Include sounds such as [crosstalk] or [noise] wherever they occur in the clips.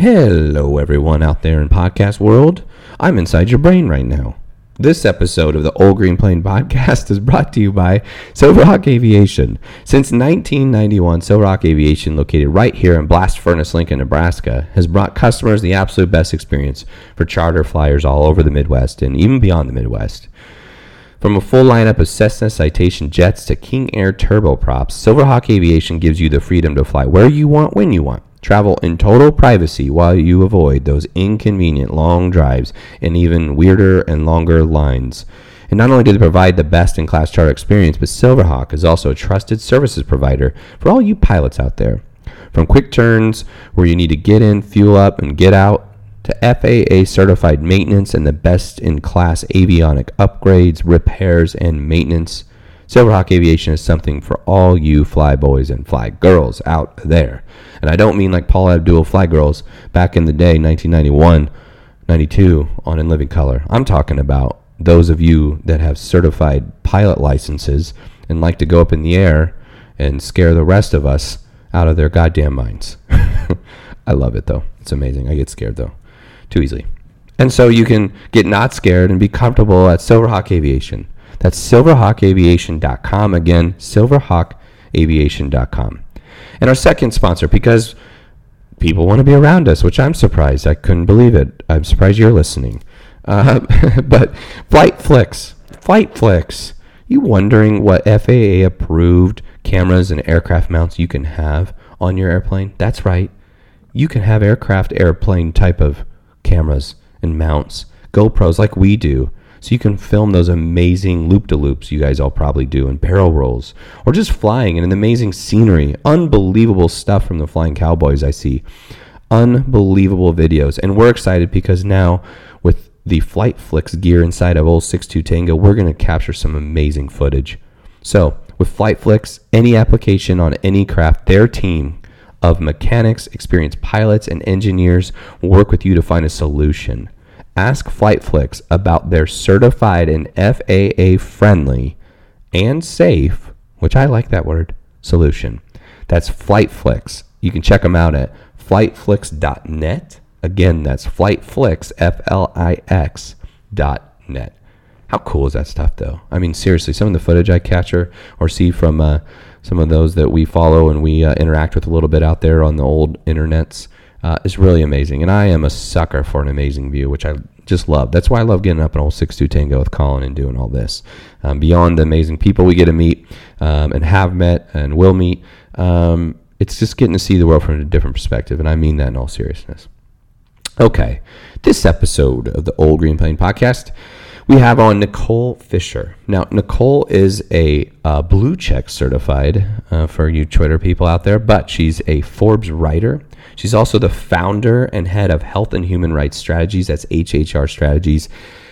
Hello, everyone out there in podcast world. I'm inside your brain right now. This episode of the Old Green Plane podcast is brought to you by Silverhawk Aviation. Since 1991, Silverhawk Aviation, located right here in Blast Furnace, Lincoln, Nebraska, has brought customers the absolute best experience for charter flyers all over the Midwest and even beyond the Midwest. From a full lineup of Cessna Citation jets to King Air turboprops, Silverhawk Aviation gives you the freedom to fly where you want, when you want. Travel in total privacy while you avoid those inconvenient long drives and even weirder and longer lines. And not only do they provide the best in class charter experience, but Silverhawk is also a trusted services provider for all you pilots out there. From quick turns where you need to get in, fuel up, and get out, to FAA certified maintenance and the best in class avionic upgrades, repairs, and maintenance. Silverhawk Aviation is something for all you fly boys and fly girls out there. And I don't mean like Paula Abdul fly girls back in the day, 1991, 92, on In Living Color. I'm talking about those of you that have certified pilot licenses and like to go up in the air and scare the rest of us out of their goddamn minds. [laughs] I love it though. It's amazing. I get scared though too easily. And so you can get not scared and be comfortable at Silverhawk Aviation. That's silverhawkaviation.com. Again, silverhawkaviation.com. And our second sponsor, because people want to be around us, which I'm surprised. I couldn't believe it. I'm surprised you're listening. Uh, [laughs] but FlightFlix. Flight Flicks. You wondering what FAA approved cameras and aircraft mounts you can have on your airplane? That's right. You can have aircraft airplane type of cameras and mounts, GoPros like we do, so you can film those amazing loop de loops you guys all probably do and barrel rolls, or just flying in an amazing scenery. Unbelievable stuff from the Flying Cowboys I see. Unbelievable videos. And we're excited because now with the Flight FlightFlix gear inside of old 62 Tango, we're going to capture some amazing footage. So, with Flight FlightFlix, any application on any craft, their team of mechanics, experienced pilots, and engineers work with you to find a solution. Ask FlightFlix about their certified and FAA friendly and safe, which I like that word, solution. That's FlightFlix. You can check them out at flightflix.net. Again, that's FlightFlix, F L I X dot net. How cool is that stuff, though? I mean, seriously, some of the footage I capture or see from uh, some of those that we follow and we uh, interact with a little bit out there on the old internets uh, is really amazing. And I am a sucker for an amazing view, which I just love. That's why I love getting up an old 6-2 Tango with Colin and doing all this. Um, beyond the amazing people we get to meet um, and have met and will meet, um, it's just getting to see the world from a different perspective. And I mean that in all seriousness. Okay, this episode of the Old Green Plane podcast we have on Nicole Fisher. Now, Nicole is a uh, blue check certified uh, for you Twitter people out there, but she's a Forbes writer. She's also the founder and head of Health and Human Rights Strategies. That's HHR Strategies.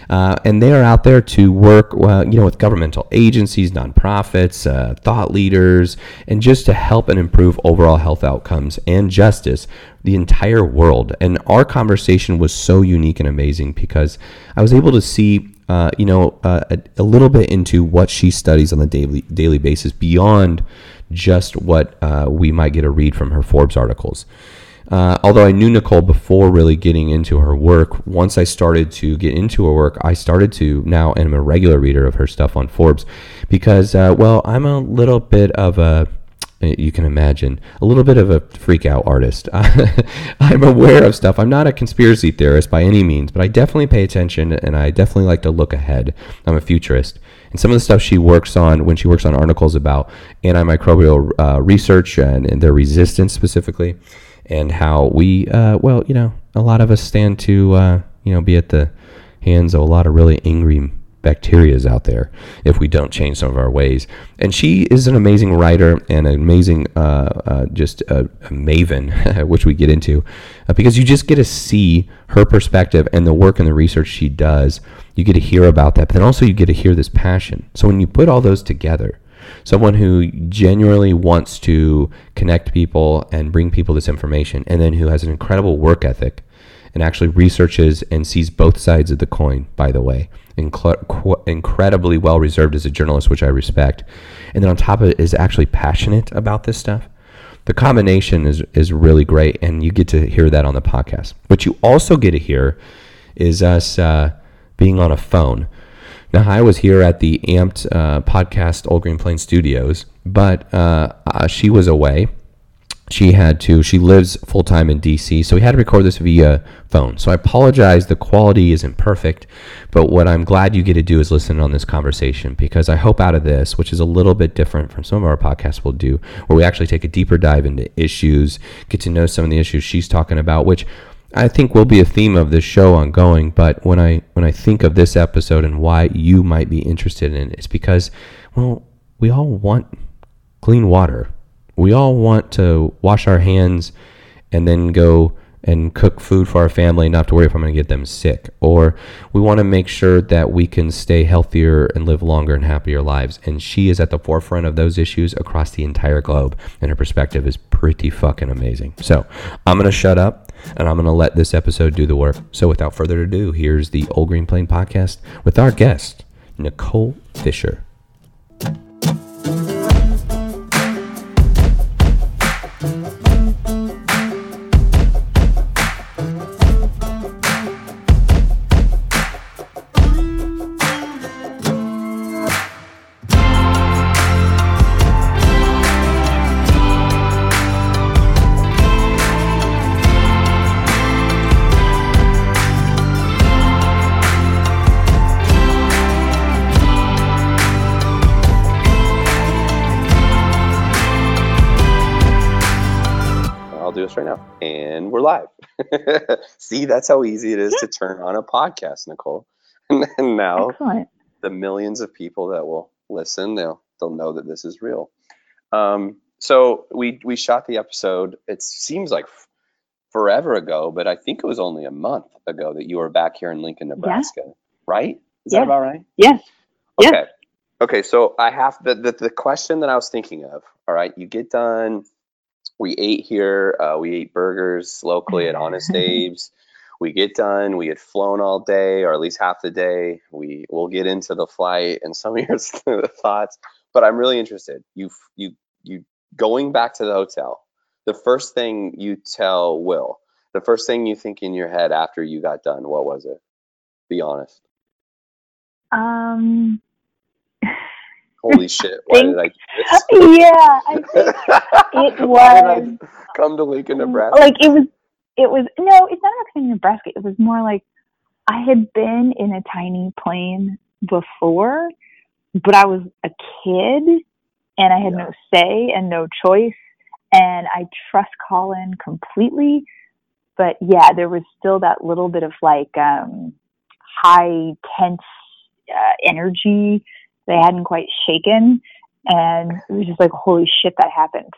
Uh, and they are out there to work, well, you know, with governmental agencies, nonprofits, uh, thought leaders, and just to help and improve overall health outcomes and justice the entire world. And our conversation was so unique and amazing because I was able to see uh, you know, uh, a, a, little bit into what she studies on a daily daily basis beyond just what uh, we might get a read from her Forbes articles. Uh, although I knew Nicole before really getting into her work, once I started to get into her work, I started to now i'm a regular reader of her stuff on Forbes because, uh, well, I'm a little bit of a you can imagine a little bit of a freak out artist. [laughs] I'm aware of stuff. I'm not a conspiracy theorist by any means, but I definitely pay attention and I definitely like to look ahead. I'm a futurist. And some of the stuff she works on when she works on articles about antimicrobial uh, research and, and, their resistance specifically, and how we, uh, well, you know, a lot of us stand to, uh, you know, be at the hands of a lot of really angry bacterias out there if we don't change some of our ways. And she is an amazing writer and an amazing, uh, uh, just a, a, maven, [laughs] which we get into, uh, because you just get to see her perspective and the work and the research she does. You get to hear about that, but then also you get to hear this passion. So when you put all those together, someone who genuinely wants to connect people and bring people this information, and then who has an incredible work ethic and actually researches and sees both sides of the coin, by the way. Incre- incredibly well reserved as a journalist, which I respect. And then on top of it, is actually passionate about this stuff. the combination is is really great, and you get to hear that on the podcast. What you also get to hear is us uh, being on a phone. Now, I was here at the Amped uh, podcast Old Green Plains Studios, but uh, uh, she was away. She had to, she lives full time in DC, so we had to record this via phone. So I apologize, the quality isn't perfect, but what I'm glad you get to do is listen on this conversation because I hope out of this, which is a little bit different from some of our podcasts we'll do, where we actually take a deeper dive into issues, get to know some of the issues she's talking about, which I think will be a theme of this show ongoing. But when I when I think of this episode and why you might be interested in it, it's because well, we all want clean water. We all want to wash our hands and then go and cook food for our family and not to worry if I'm going to get them sick. Or we want to make sure that we can stay healthier and live longer and happier lives. And she is at the forefront of those issues across the entire globe. And her perspective is pretty fucking amazing. So I'm going to shut up and I'm going to let this episode do the work. So without further ado, here's the Old Green Plane podcast with our guest, Nicole Fisher. [laughs] See, that's how easy it is to turn on a podcast, Nicole. [laughs] And now Excellent. the millions of people that will listen, they'll they'll know that this is real. Um, so we we shot the episode. It seems like f- forever ago, but I think it was only a month ago that you were back here in Lincoln, Nebraska, right? Is that Yeah. about right? Yes. Yeah. Okay. Okay. So I have the, the the question that I was thinking of. All right, you get done. We ate here. Uh, we ate burgers locally at Honest [laughs] Abe's. We get done. We had flown all day, or at least half the day. We will get into the flight and some of your [laughs] thoughts. But I'm really interested. You you you going back to the hotel. The first thing you tell Will. The first thing you think in your head after you got done. What was it? Be honest. Um. Holy shit! Why did I do this? [laughs] Yeah, I think [laughs] it Why did I was come to Lincoln, Nebraska. like it was. It was no. It's not about in Nebraska. It was more like I had been in a tiny plane before, but I was a kid and I had Yeah. no say and no choice. And I trust Colin completely. But yeah, there was still that little bit of like um, high tense uh, energy they hadn't quite shaken. And it was just like, holy shit, that happened.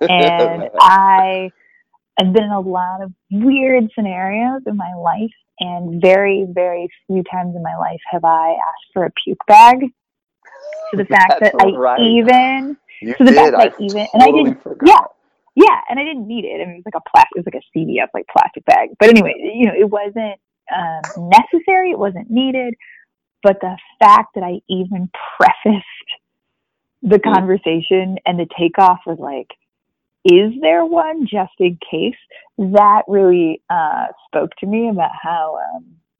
And [laughs] I I've been in a lot of weird scenarios in my life. And very, very few times in my life have I asked for a puke bag. To the [laughs] fact that I right. even you so the did. fact I that even- and I didn't- forgot. yeah. Yeah, and I didn't need it. I mean, it was like a plastic, it was like a CVS like plastic bag. But anyway, you know, it wasn't um, necessary. It wasn't needed. But the fact that I even prefaced the Mm. conversation and the takeoff was like, "Is there one just in case?" That really uh, spoke to me about how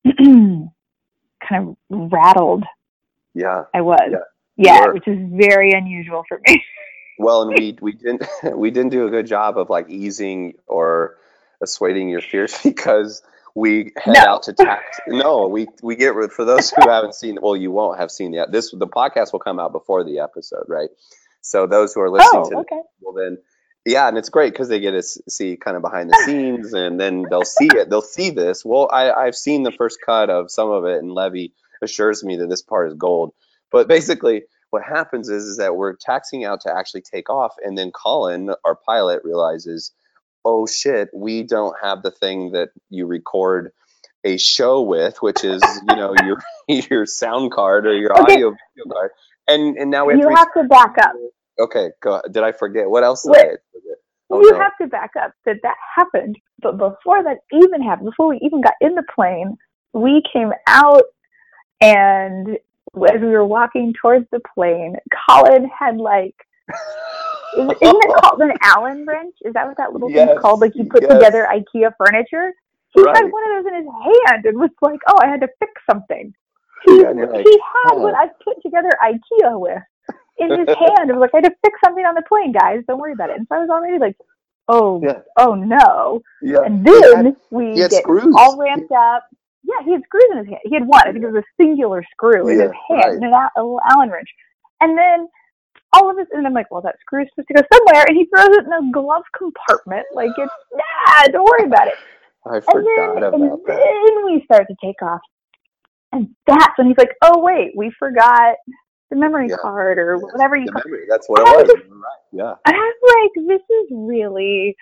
um, [clears throat] kind of rattled Yeah. I was. Yeah. Yeah, which is very unusual for me. [laughs] Well, and we we didn't [laughs] we didn't do a good job of like easing or assuading your fears [laughs] because we head No. out to tax. No, we we get rid for those who haven't seen. Well, you won't have seen yet. this. The podcast will come out before the episode, right? So those who are listening oh, to okay. well then yeah and it's great because they get to see kind of behind the scenes and then they'll see it they'll see this well I, i've seen the first cut of some of it and levy assures me that this part is gold but basically what happens is, is that we're taxing out to actually take off and then colin our pilot realizes oh shit we don't have the thing that you record a show with which is you know your [laughs] your sound card or your Okay. audio video card and and now we have You to have to back up. Okay, go. Did I forget? What else did Wait. I forget? Oh, you no. have to back up that that happened. But before that even happened, before we even got in the plane, we came out and as we were walking towards the plane, Colin had like [laughs] isn't it called an Allen wrench? Is that what that little Yes, thing's called? Like you put yes. together IKEA furniture. He Right. had one of those in his hand and was like, "Oh, I had to fix something." He, Yeah, like, he had what. I put together IKEA with in his [laughs] hand. It was like, "I had to fix something on the plane, guys. Don't worry about it." And so I was already like, "Oh, Yeah. oh no!" Yeah. And then had- we get screws. all ramped up. Yeah, he had screws in his hand. He had one. I think it was a singular screw in his hand, right. and an a little Allen wrench. And then all of this, and I'm like, well, that screw's supposed to go somewhere, and he throws it in a glove compartment. Like it's nah, don't worry about it. I And forgot then, about and that. then we start to take off, and that's when he's like, oh wait, we forgot the memory Yeah. card or Yes, whatever you the call. memory, That's what it I was. just- right. Yeah. And I'm like, this is really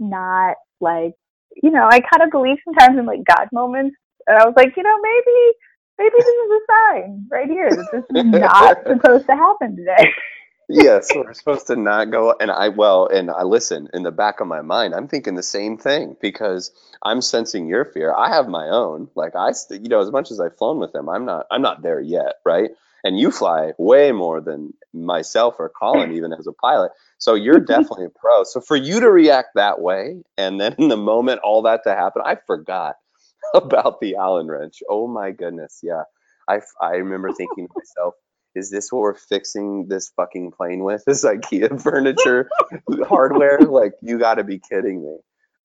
not like, you know, I kind of believe sometimes in like God moments. And I was like, you know, maybe, maybe this is a sign right here that this is [laughs] not supposed to happen today. [laughs] yes, we're supposed to not go. And I, well, and I listen in the back of my mind, I'm thinking the same thing because I'm sensing your fear. I have my own. Like I, st- you know, as much as I've flown with them, I'm not, I'm not there yet, right? And you fly way more than myself or Colin, even as a pilot. So you're mm-hmm. definitely a pro. So for you to react that way, and then in the moment all that to happen, I forgot [laughs] about the Allen wrench. Oh my goodness, yeah. I, I remember thinking to myself, is this what we're fixing this fucking plane with? [laughs] This IKEA furniture [laughs] hardware? Like, you got to be kidding me.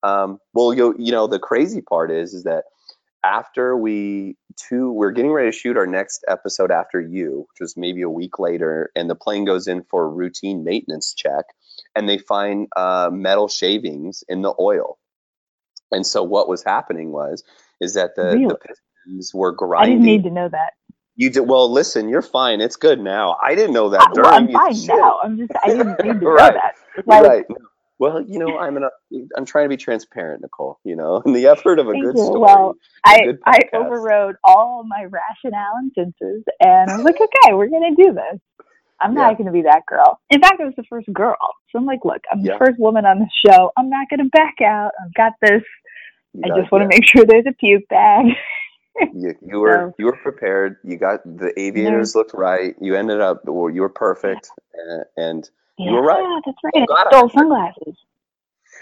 Um, well, you you know the crazy part is is that after we two we're getting ready to shoot our next episode after you, which was maybe a week later, and the plane goes in for a routine maintenance check, and they find uh, metal shavings in the oil. And so what was happening was is that the, Really? the pistons were grinding. I didn't need to know that. You did well. Listen, you're fine. It's good now. I didn't know that during. well, I'm fine shit. now. I'm just, I didn't need to [laughs] know that. Like, right. Well, you know, I'm an, I'm trying to be transparent, Nicole. You know, [laughs] in the effort of a good you. story. Well, I, good I overrode all my rationale and senses, and I was like, okay, we're gonna do this. I'm Yeah. not gonna be that girl. In fact, I was the first girl, so I'm like, look, I'm Yeah. the first woman on the show. I'm not gonna back out. I've got this. You I just want to yeah, make sure there's a puke bag. [laughs] you, you [laughs] were So- you were prepared. You got the aviators looked right. You ended up. Well, you were perfect. And, and yeah, You were right. that's right. Oh, I stole sunglasses.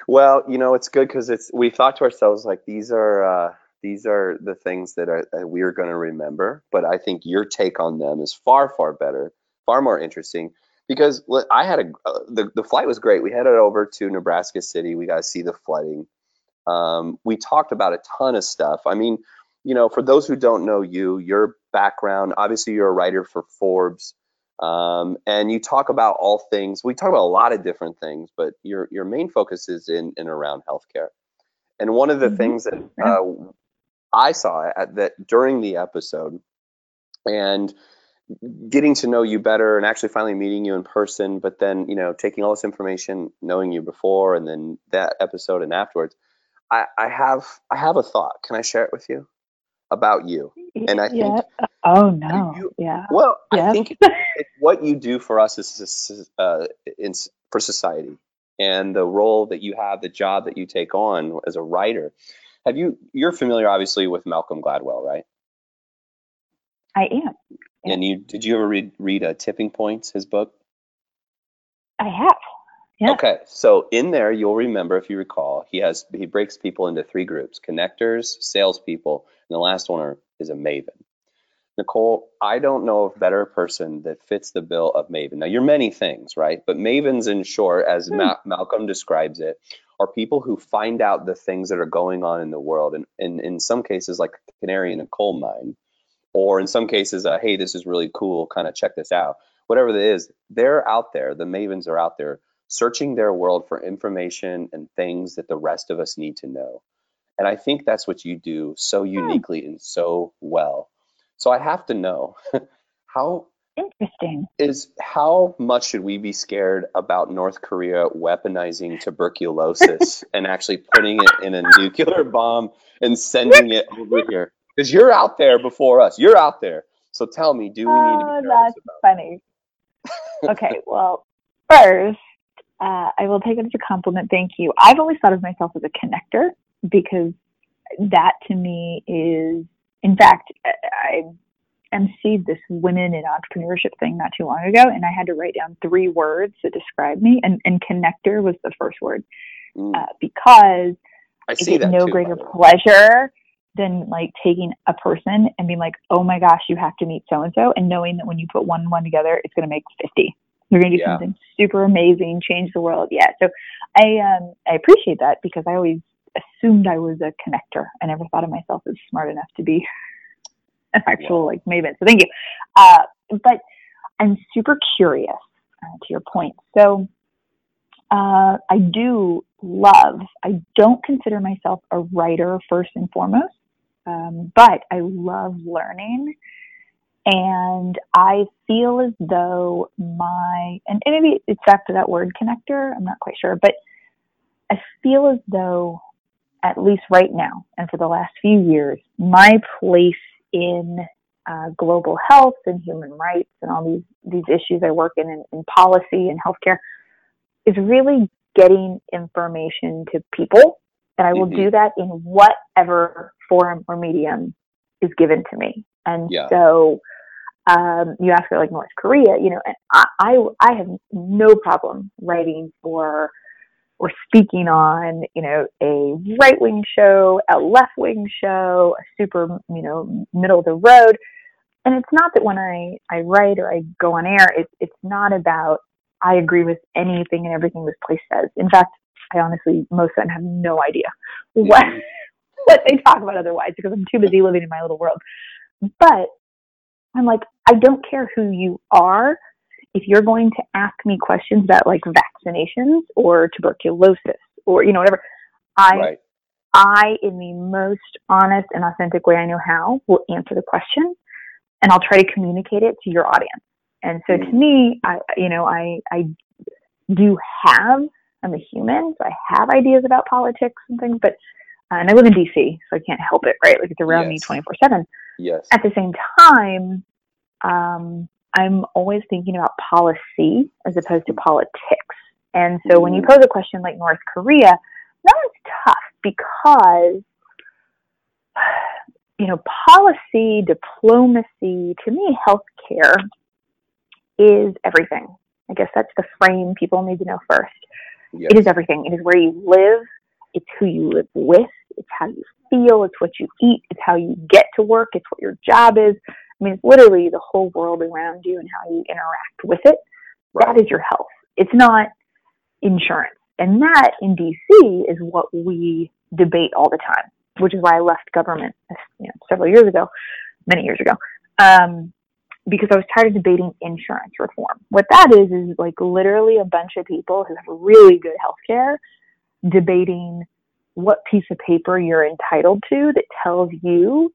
well, you know, it's good because it's. We thought to ourselves like these are. uh these are the things that are that we are going to remember, but I think your take on them is far, far better, far more interesting. Because I had a uh, the the flight was great. We headed over to Nebraska City. We got to see the flooding. Um, we talked about a ton of stuff. I mean, you know, for those who don't know you, your background, obviously you're a writer for Forbes. Um, and you talk about all things. We talk about a lot of different things, but your your main focus is in and around healthcare. And one of the Mhm. things that uh, I saw at, that during the episode, and getting to know you better, and actually finally meeting you in person, but then you know taking all this information, knowing you before, and then that episode and afterwards, I, I have I have a thought. Can I share it with you about you? And I yeah. think- Oh no. you- yeah. Well, I Yes. think [laughs] it's what you do for us is uh, in, for society and the role that you have, the job that you take on as a writer. Have you? You're familiar, obviously, with Malcolm Gladwell, right? I am. Yeah. And you did you ever read read uh, Tipping Points, his book? I have. Yeah. Okay, so in there you'll remember if you recall, he has he breaks people into three groups: connectors, salespeople, and the last one are, is a maven. Nicole, I don't know of a better person that fits the bill of maven. Now you're many things, right? But mavens, in short, as Hmm. Ma- Malcolm describes it, are people who find out the things that are going on in the world, and, and in some cases, like a canary in a coal mine, or in some cases, uh, hey, this is really cool, kind of check this out. Whatever it is, they're out there. The mavens are out there searching their world for information and things that the rest of us need to know. And I think that's what you do so uniquely and so well. So I have to know [laughs] how Interesting. is how much should we be scared about North Korea weaponizing tuberculosis [laughs] and actually putting it in a nuclear bomb and sending it over [laughs] here? Because you're out there before us. You're out there. So tell me, do we need to Oh, be nervous that's about funny. okay, well, first, uh, I will take it as a compliment. Thank you. I've always thought of myself as a connector because that to me is, in fact, I emceed this women in entrepreneurship thing not too long ago, and I had to write down three words to describe me, and, and connector was the first word Mm. uh, because I I see get that no too, greater by the way. pleasure than like taking a person and being like, oh my gosh, you have to meet so and so, and knowing that when you put one and one together, it's going to make fifty. You're going to do Yeah. something super amazing, change the world. Yeah. So I um I appreciate that because I always assumed I was a connector. I never thought of myself as smart enough to be [laughs] an actual like maven. So thank you. Uh, but I'm super curious uh, to your point. So uh, I do love. I don't consider myself a writer first and foremost, um, but I love learning. And I feel as though my, and maybe it's back to that word connector, I'm not quite sure, but I feel as though, at least right now, and for the last few years, my place in uh, global health and human rights and all these, these issues I work in, in, in policy and healthcare is really getting information to people. And I will Mhm. do that in whatever form or medium is given to me. And Yeah. so um, you ask for like North Korea, you know, and I, I, I have no problem writing for or speaking on, you know, a right wing show, a left wing show, a super, you know, middle of the road. And it's not that when I, I write or I go on air, it's it's not about I agree with anything and everything this place says. In fact, I honestly most of them have no idea what Mhm. [laughs] what they talk about otherwise because I'm too busy living in my little world. But I'm like, I don't care who you are. If you're going to ask me questions about like vaccinations or tuberculosis or you know whatever, I right. I in the most honest and authentic way I know how will answer the question and I'll try to communicate it to your audience. And so to Mm. me, I you know, I I do have I'm a human, so I have ideas about politics and things, but uh, and I live in DC, so I can't help it, right? Like it's around me 24 7 Yes. at the same time, um, I'm always thinking about policy as opposed to politics. And so when you Mhm. pose a question like North Korea, that one's tough because, you know, policy, diplomacy, to me, healthcare is everything. I guess that's the frame people need to know first. Yes. It is everything. It is where you live. It's who you live with. It's how you feel. It's what you eat. It's how you get to work. It's what your job is. I mean, it's literally the whole world around you and how you interact with it. Right. That is your health. It's not insurance. And that in DC is what we debate all the time, which is why I left government you know, several years ago, many years ago, um, because I was tired of debating insurance reform. What that is, is like literally a bunch of people who have really good health care debating what piece of paper you're entitled to that tells you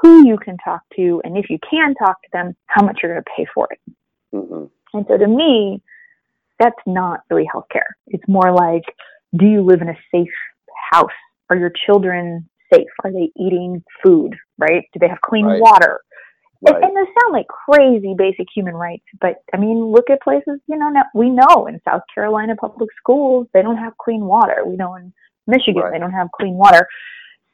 who you can talk to, and if you can talk to them, how much you're going to pay for it. hmm And so to me, that's not really healthcare. It's more like, do you live in a safe house? Are your children safe? Are they eating food? Right? Do they have clean Right. water? And, Right. and those sound like crazy basic human rights, but I mean, look at places, you know, now, we know in South Carolina public schools, they don't have clean water. We know in Michigan, Right. they don't have clean water.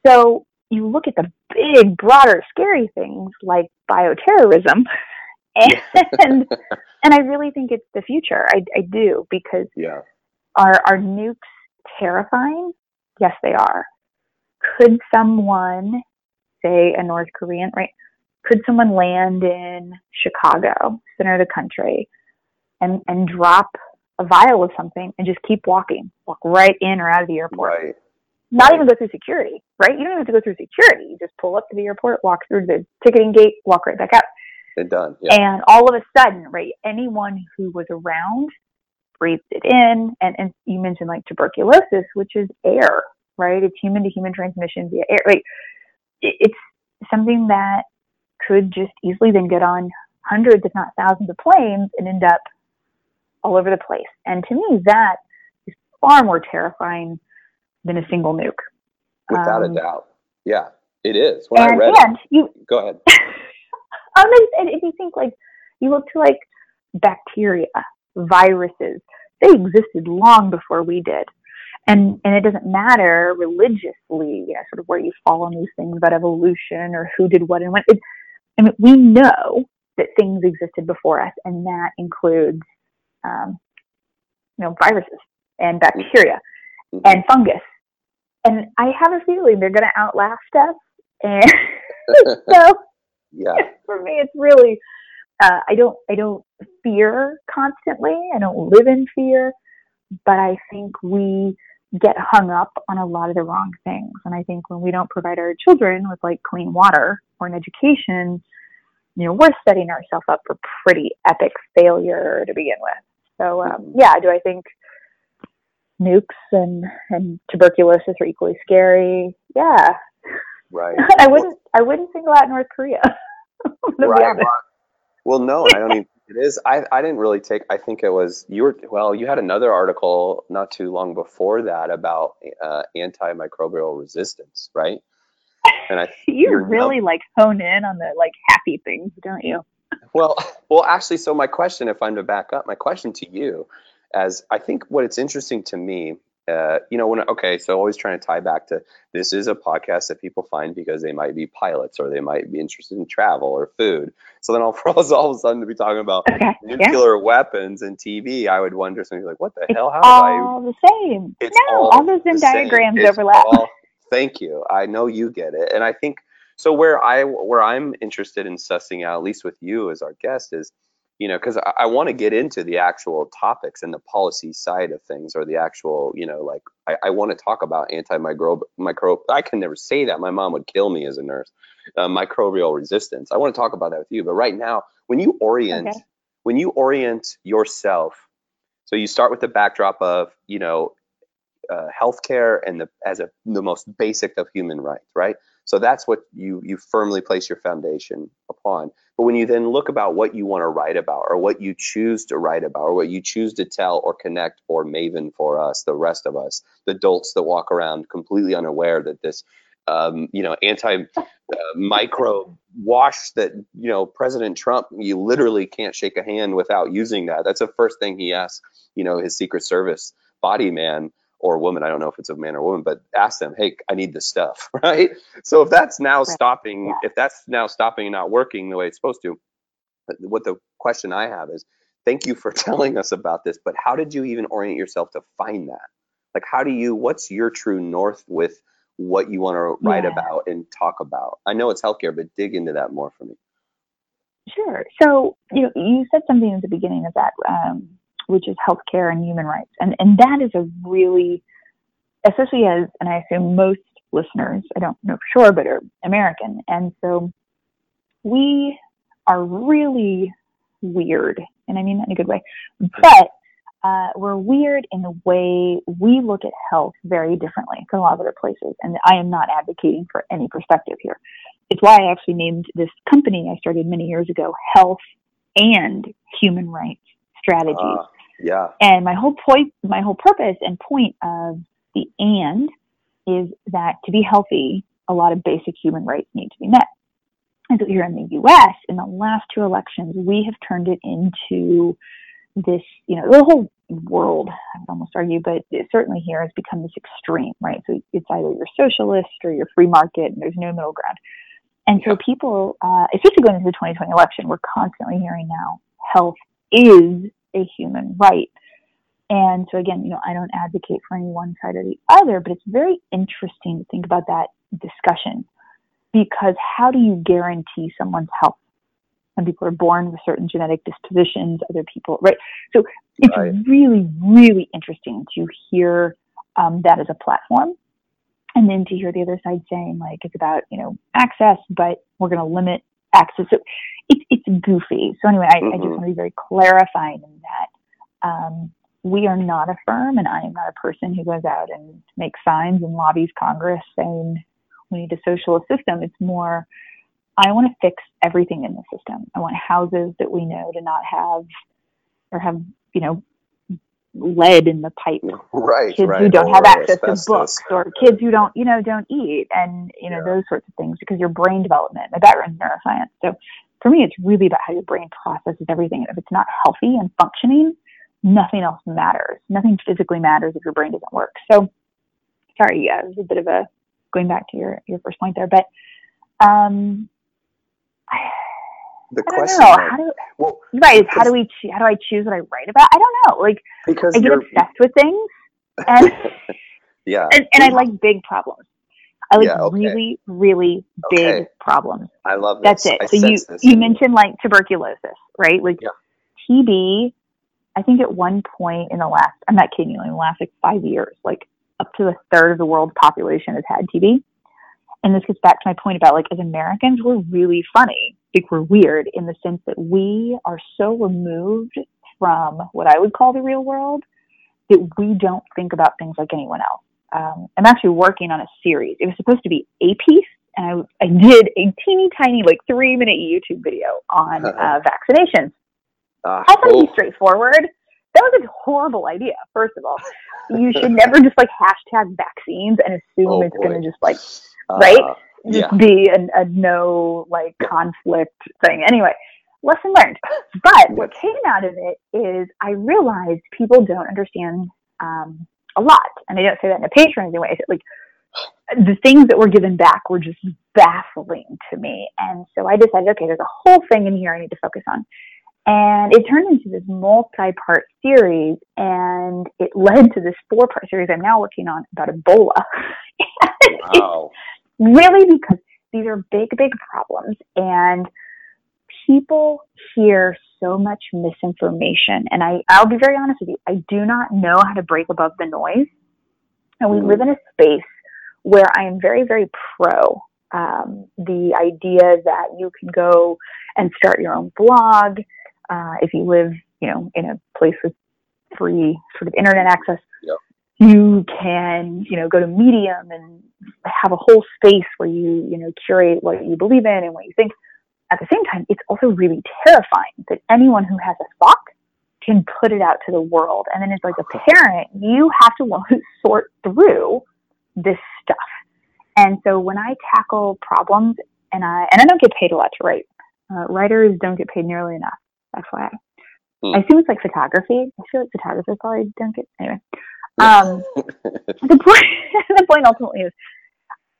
So you look at the big, broader, scary things like bioterrorism, [laughs] and [laughs] and I really think it's the future. I, I do because yeah. are are nukes terrifying? Yes, they are. Could someone, say a North Korean, right? Could someone land in Chicago, center of the country, and and drop a vial of something and just keep walking, walk right in or out of the airport? Right. Not even go through security, right? You don't even have to go through security. You just pull up to the airport, walk through the ticketing gate, walk right back out. And done. Yeah. And all of a sudden, right, anyone who was around breathed it in. And, and you mentioned like tuberculosis, which is air, right? It's human to human transmission via air. Like it's something that could just easily then get on hundreds, if not thousands of planes and end up all over the place. And to me, that is far more terrifying than a single nuke. Without Um, a doubt. Yeah. It is. When I and, read and you, go ahead. [laughs] um, and if you think like you look to like bacteria, viruses, they existed long before we did. And and it doesn't matter religiously, you know, sort of where you fall on these things about evolution or who did what and when. It, I mean, we know that things existed before us, and that includes, um, you know, viruses and bacteria mm-hmm. and fungus. And I have a feeling they're going to outlast us. And [laughs] [laughs] so, yeah, [laughs] for me, it's really uh, I don't I don't fear constantly. I don't live in fear, but I think we get hung up on a lot of the wrong things. And I think when we don't provide our children with like clean water or an education, you know, we're setting ourselves up for pretty epic failure to begin with. So um, mm-hmm. yeah, do I think nukes and and tuberculosis are equally scary? Yeah. Right. [laughs] I wouldn't I wouldn't single out North Korea. [laughs] right. Well, no, I don't even it is. I, I didn't really take. I think it was you were. Well, you had another article not too long before that about uh, antimicrobial resistance, right? And I [laughs] you really no, like hone in on the like happy things, don't you? Well, well, actually, so my question, if I'm to back up, my question to you, as I think what it's interesting to me uh, you know, when okay, so always trying to tie back to this is a podcast that people find because they might be pilots or they might be interested in travel or food. So then all for us all of a sudden to be talking about okay, nuclear yeah. weapons and TB, I would wonder something like, what the it's hell? How all I, the same. No, all, all those Venn diagrams overlap. All, thank you. I know you get it, and I think so. Where I where I'm interested in sussing out, at least with you as our guest, is you know, because I, I want to get into the actual topics and the policy side of things, or the actual, you know, like I, I want to talk about antimicrobial micro. I can never say that. My mom would kill me as a nurse. Uh, microbial resistance. I want to talk about that with you. But right now, when you orient, okay. when you orient yourself, so you start with the backdrop of, you know, uh, healthcare and the as a the most basic of human rights, right? So that's what you you firmly place your foundation upon. But when you then look about what you want to write about, or what you choose to write about, or what you choose to tell or connect or maven for us, the rest of us, the adults that walk around completely unaware that this, um, you know, anti uh, micro wash that you know President Trump, you literally can't shake a hand without using that. That's the first thing he asks, you know, his Secret Service body man or woman, I don't know if it's a man or woman, but ask them, hey, I need this stuff, [laughs] right? So if that's now right. stopping, yeah. if that's now stopping and not working the way it's supposed to, what the question I have is, thank you for [laughs] telling us about this, but how did you even orient yourself to find that? Like, how do you, what's your true north with what you want to write yeah. about and talk about? I know it's healthcare, but dig into that more for me. Sure. So, you know, you said something at the beginning of that um, which is healthcare and human rights. And, and that is a really, especially as, and I assume most listeners, I don't know for sure, but are American. And so we are really weird, and I mean that in a good way, but uh, we're weird in the way we look at health very differently from a lot of other places. And I am not advocating for any perspective here. It's why I actually named this company I started many years ago Health and Human Rights Strategies. Uh, yeah. And my whole point, my whole purpose and point of the and is that to be healthy, a lot of basic human rights need to be met. And so here in the US, in the last two elections, we have turned it into this, you know, the whole world, I would almost argue, but certainly here has become this extreme, right? So it's either you're socialist or you're free market and there's no middle ground. And so people, uh, especially going into the 2020 election, we're constantly hearing now health is a human right. And so again, you know, I don't advocate for any one side or the other, but it's very interesting to think about that discussion because how do you guarantee someone's health? Some people are born with certain genetic dispositions, other people, right? So it's right. really, really interesting to hear um, that as a platform. And then to hear the other side saying, like, it's about, you know, access, but we're going to limit access. So it's it's goofy. So anyway, I, mm-hmm. I, just mm-hmm. want to be very clarifying in that um, we are not a firm, and I am not a person who goes out and makes signs and lobbies Congress saying we need a socialist system. It's more I want to fix everything in the system. I want houses that we know to not have or have you know lead in the pipe. Right, kids right. who don't or have access asbestos. to books, or kids who don't, you know, don't eat, and you know yeah. those sorts of things because your brain development. My background is neuroscience, so for me, it's really about how your brain processes everything. If it's not healthy and functioning, nothing else matters. Nothing physically matters if your brain doesn't work. So, sorry, yeah, it was a bit of a going back to your your first point there, but um, the I don't question, know. though- How do well, right? How do we? How do I choose what I write about? I don't know. Like because I get obsessed with things, and [laughs] yeah, and, and I like big problems. I like Yeah, okay. really, really big Okay. problems. I love That's it. I so you this you in mentioned like tuberculosis, right? Like Yeah. TB. I think at one point in the last, I'm not kidding you, in the last like five years, like up to a third of the world's population has had TB. And this gets back to my point about like as Americans, we're really funny. Like we're weird in the sense that we are so removed from what I would call the real world that we don't think about things like anyone else. Um, I'm actually working on a series. It was supposed to be a piece, and I, I did a teeny tiny, like three minute YouTube video on uh, vaccinations. Ah, I thought it'd be straightforward. That was a horrible idea, first of all. You should [laughs] never just like hashtag vaccines and assume Oh, it's going to just like uh, right? Yeah. just be a, a no like conflict thing. Anyway, lesson learned. But what came out of it is I realized people don't understand um, a lot, and I don't say that in a patronizing way. Like the things that were given back were just baffling to me, and so I decided, okay, there's a whole thing in here I need to focus on. And it turned into this multi-part series, and it led to this four-part series I'm now working on about Ebola. [laughs] Wow. really because these are big, big problems and people hear so much misinformation. And I, I'll be very honest with you, I do not know how to break above the noise. And we live in a space where I am very, very pro um, the idea that you can go and start your own blog uh, if you live, you know, in a place with free sort of internet access. Yep. You can, you know, go to Medium and have a whole space where you, you know, curate what you believe in and what you think. At the same time, it's also really terrifying that anyone who has a thought can put it out to the world. And then it's like a parent, you have to [laughs] sort through this stuff. And so when I tackle problems, and I and I don't get paid a lot to write. Uh, writers don't get paid nearly enough. FYI. Hmm. I assume it's like photography. I feel like photographers probably don't get anyway. [laughs] Um, the point [laughs] the point ultimately is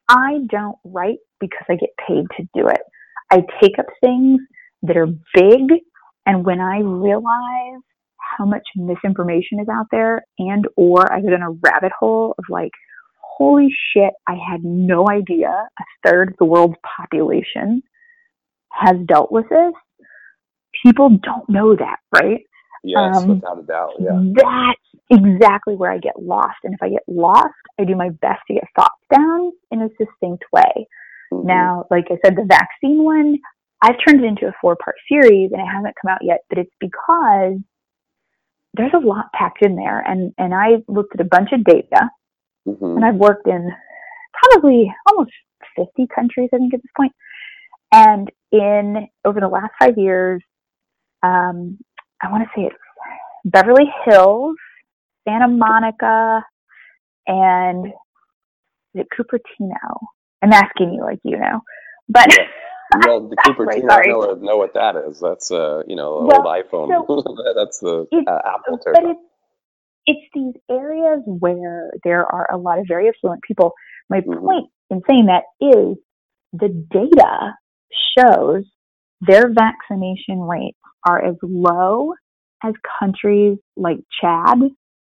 I don't write because I get paid to do it. I take up things that are big and when I realize how much misinformation is out there and or I get in a rabbit hole of like, holy shit, I had no idea a third of the world's population has dealt with this. People don't know that, right? Yes, Um, without a doubt. Yeah. That's exactly where I get lost. And if I get lost, I do my best to get thoughts down in a succinct way. Mhm. Now, like I said, the vaccine one, I've turned it into a four part series and it hasn't come out yet, but it's because there's a lot packed in there. And, and I looked at a bunch of data Mhm. and I've worked in probably almost 50 countries, I think, at this point. And in over the last five years, um, I want to say it's Beverly Hills, Santa Monica, and is it Cupertino? I'm asking you like you know, but [laughs] Well, the Right, Cupertino, I know, what- know what that is. That's uh, you know, Well, old iPhone. [laughs] That's the uh, Apple but it's it's these areas where there are a lot of very affluent people. My Mhm. point in saying that is the data shows their vaccination rates are as low as countries like Chad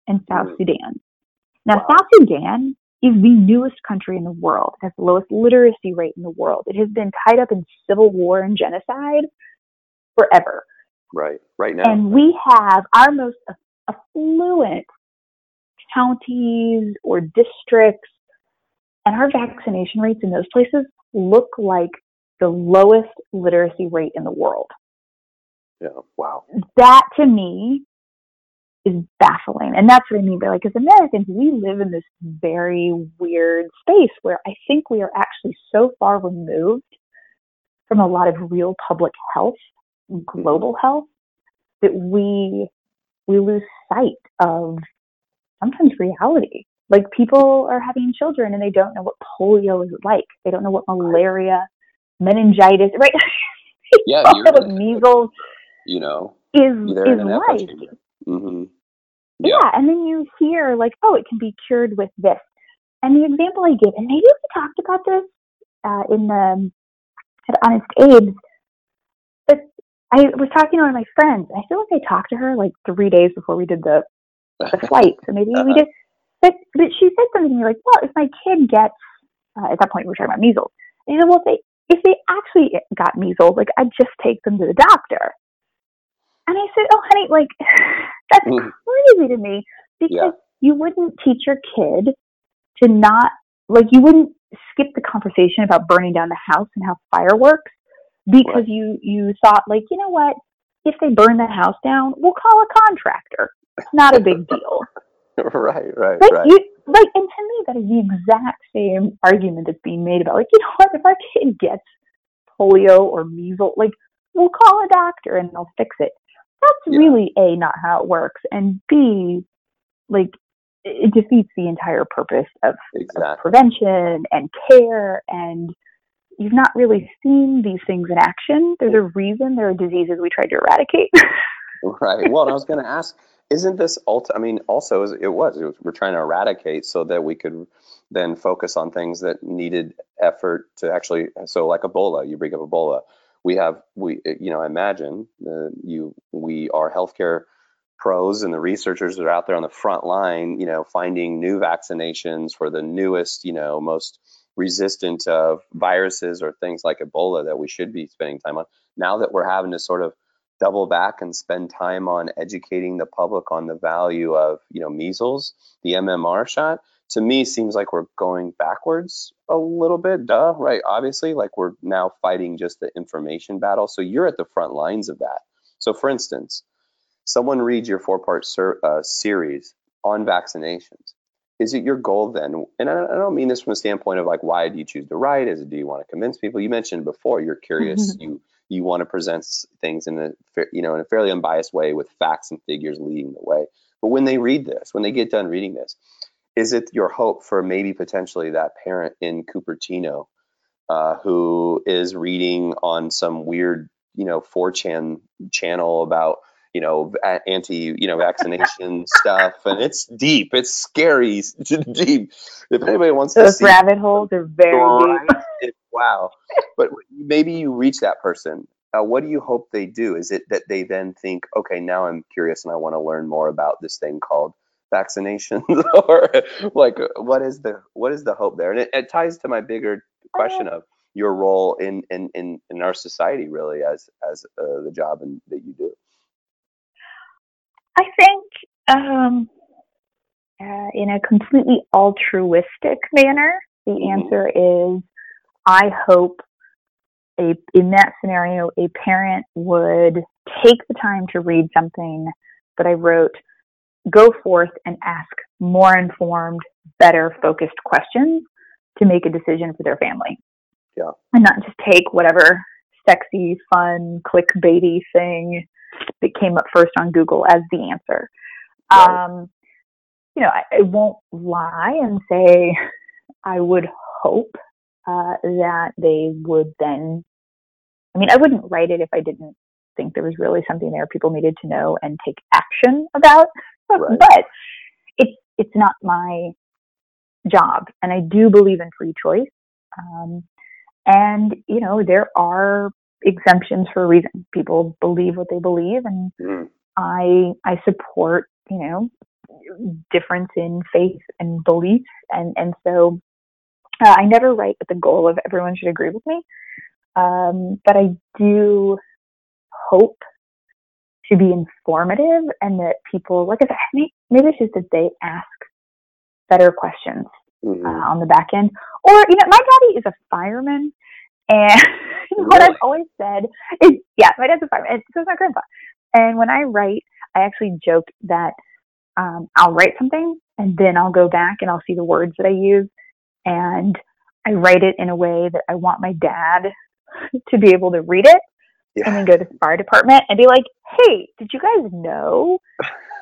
and South Mm. Sudan. Now, Wow. South Sudan is the newest country in the world. It has the lowest literacy rate in the world. It has been tied up in civil war and genocide forever. Right. Right now. And we have our most affluent counties or districts, and our vaccination rates in those places look like the lowest literacy rate in the world. yeah. Wow. That to me is baffling. And that's what I mean by like, as Americans, we live in this very weird space where I think we are actually so far removed from a lot of real public health, global health, that we we lose sight of sometimes reality. Like people are having children and they don't know what polio is like. They don't know what malaria, meningitis, right? [laughs] Yeah, you're know measles You know, is is like. epidemic. Hmm Yeah. and then you hear like, oh, it can be cured with this. And the example I give, and maybe we talked about this uh, in the at Honest Abe's, but I was talking to one of my friends. I feel like I talked to her like three days before we did the the [laughs] flight. So maybe we did. But but she said something to me like, "Well, if my kid gets uh, at that point we were talking about measles," and he said, "Well, if they if they actually got measles, like I'd just take them to the doctor." And I said, "Oh, honey, like [sighs] that's Mm. crazy to me because Yeah. you wouldn't teach your kid to not like you wouldn't skip the conversation about burning down the house and how fire works because Right. you you thought like you know what if they burn the house down we'll call a contractor it's not a big [laughs] deal right, right, like right. you like and to me that is the exact same argument that's being made about like you know what if our kid gets polio or measles like we'll call a doctor and they'll fix it that's Yeah. really a not how it works and b like it defeats the entire purpose of of prevention and care and you've not really seen these things in action there's a reason there are diseases we tried to eradicate [laughs] Right. Well, and I was going to ask, isn't this ult? I mean, also it was, it was we're trying to eradicate so that we could then focus on things that needed effort to actually. So, like Ebola, you bring up Ebola. We have we you know I imagine uh, you we are healthcare pros and the researchers that are out there on the front line, you know, finding new vaccinations for the newest, you know, most resistant of viruses or things like Ebola that we should be spending time on. Now that we're having to sort of double back and spend time on educating the public on the value of you know measles the mmr shot to me seems like we're going backwards a little bit duh right obviously like we're now fighting just the information battle so you're at the front lines of that. So for instance someone reads your four part ser- uh, series on vaccinations. Is it your goal then and I don't, I don't mean this from a standpoint of like why do you choose to write? Is it do you want to convince people? You mentioned before you're curious you you want to present things in a you know in a fairly unbiased way with facts and figures leading the way. But when they read this when they get done reading this is it your hope for maybe potentially that parent in cupertino uh, who is reading on some weird you know 4chan channel about you know anti you know vaccination [laughs] stuff and it's deep it's scary it's [laughs] deep if anybody wants to those see rabbit holes are very deep [laughs] wow. But maybe you reach that person. Uh, what do you hope they do? Is it that they then think, okay, now I'm curious and I want to learn more about this thing called vaccinations, [laughs] or like what is the what is the hope there? And it, it ties to my bigger question of your role in in in, in our society, really, as as uh, the job and, that you do. I think um, uh, in a completely altruistic manner, the Mhm. answer is I hope a in that scenario a parent would take the time to read something that I wrote, go forth and ask more informed, better focused questions to make a decision for their family. Yeah. And not just take whatever sexy, fun, clickbaity thing that came up first on Google as the answer. Right. Um, you know, I, I won't lie and say I would hope uh, that they would then. I mean, I wouldn't write it if I didn't think there was really something there people needed to know and take action about. But, Right. [laughs] but it's it's not my job, and I do believe in free choice. Um, and you know, there are exemptions for a reason. People believe what they believe, and Mm. I I support you know difference in faith and beliefs, and and so uh, I never write with the goal of everyone should agree with me, um, but I do hope to be informative and that people, like I said, may- maybe it's just that they ask better questions Mhm. uh, on the back end. Or, you know, my daddy is a fireman. And [laughs] what I've always said is, yeah, my dad's a fireman. And so is my grandpa. And when I write, I actually joke that um, I'll write something and then I'll go back and I'll see the words that I use. And I write it in a way that I want my dad [laughs] to be able to read it and then go to the fire department and be like, hey, did you guys know?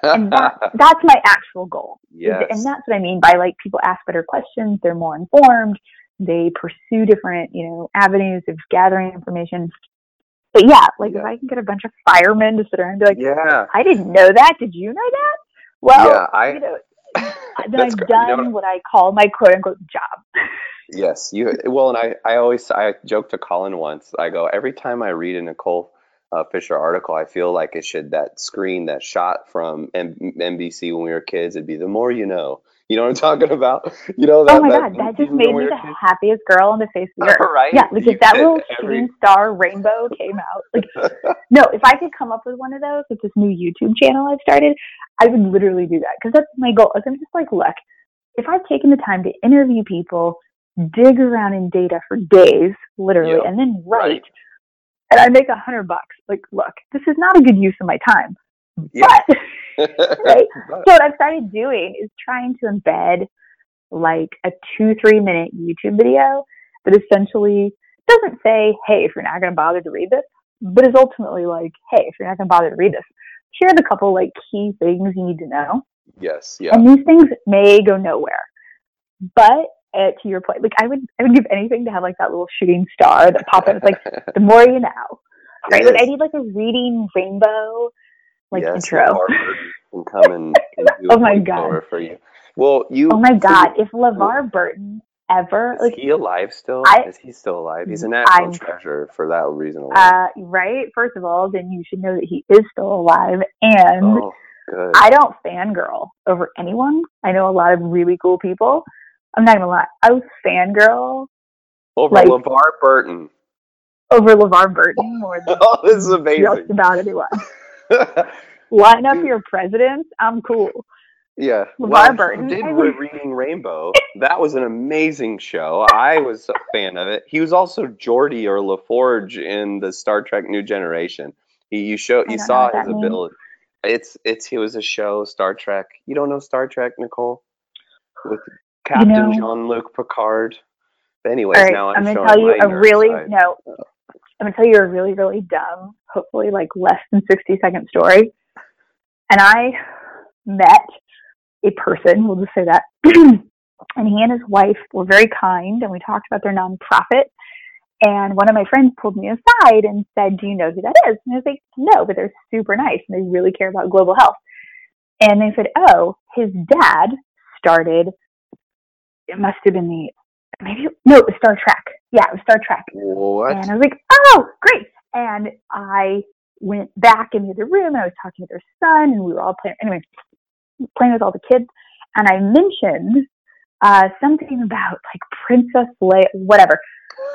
And that, [laughs] that's my actual goal. Yes. And that's what I mean by like people ask better questions, they're more informed, they pursue different, you know, avenues of gathering information. But yeah, like if I can get a bunch of firemen to sit around and be like, yeah. I didn't know that. Did you know that? Well, Yeah, I- you know, [laughs] then I've great. You know done what I call my quote unquote job. [laughs] Yes, you well, and I, I always I joked to Colin once. I go every time I read a Nicole uh, Fisher article, I feel like it should that screen that shot from M- NBC when we were kids. It'd be the more you know. You know what I'm talking about? [laughs] You know that. oh my that god, that just made me the kids? happiest girl on the face of the [laughs] earth. right? Yeah, like You if that little every- shooting star rainbow came out, [laughs] like no, if I could come up with one of those with this new YouTube channel I've started, I would literally do that because that's my goal. Like I'm just like, look, if I've taken the time to interview people, dig around in data for days, literally, Yeah, and then write, right. and I make a hundred bucks, like, look, this is not a good use of my time. Yeah. But [laughs] right? So what I've started doing is trying to embed like a two, three minute YouTube video that essentially doesn't say, hey, if you're not going to bother to read this, but is ultimately like, hey, if you're not going to bother to read this, here are the couple like key things you need to know. yes. Yeah. And these things may go nowhere. But uh, to your point, like I would, I would give anything to have like that little shooting star that pop up. It's like the more you know, [laughs] right? It Like I need like a reading rainbow, like yes, intro. Can come and, and [laughs] Oh my God. for you. Well, you. Oh my god, if LeVar Burton ever Is like he alive still? I- is he still alive? He's a national I'm- treasure for that reason alone. uh right, first of all, then you should know that he is still alive and oh. I don't fangirl over anyone. I know a lot of really cool people. I'm not gonna lie. I was fangirl Over like- LeVar Burton. over LeVar Burton more than [laughs] Oh, this is just about anyone. [laughs] Line up your presidents, I'm cool. yeah. LeVar well, Burton, did Re- Reading Rainbow. That was an amazing show. I was a fan of it. He was also Geordi or LaForge in the Star Trek New Generation. He, you show, you saw his means. ability. It's it's he was a show Star Trek. You don't know Star Trek, Nicole? With Captain know- Jean-Luc Picard. But anyways, right, now I'm, I'm gonna tell you a really side. no. I'm gonna tell you a really really dumb, hopefully like less than 60 second story. And I met a person. We'll just say that. [clears throat] and he and his wife were very kind, and we talked about their nonprofit. And one of my friends pulled me aside and said, "Do you know who that is?" And I was like, "No, but they're super nice and they really care about global health." And they said, "Oh, his dad started. It must have been the maybe no, it was Star Trek. Yeah, it was Star Trek. What? And I was like, oh, great. And I went back into the other room and I was talking to their son and we were all playing, anyway, playing with all the kids. And I mentioned uh, something about like Princess Leia, whatever.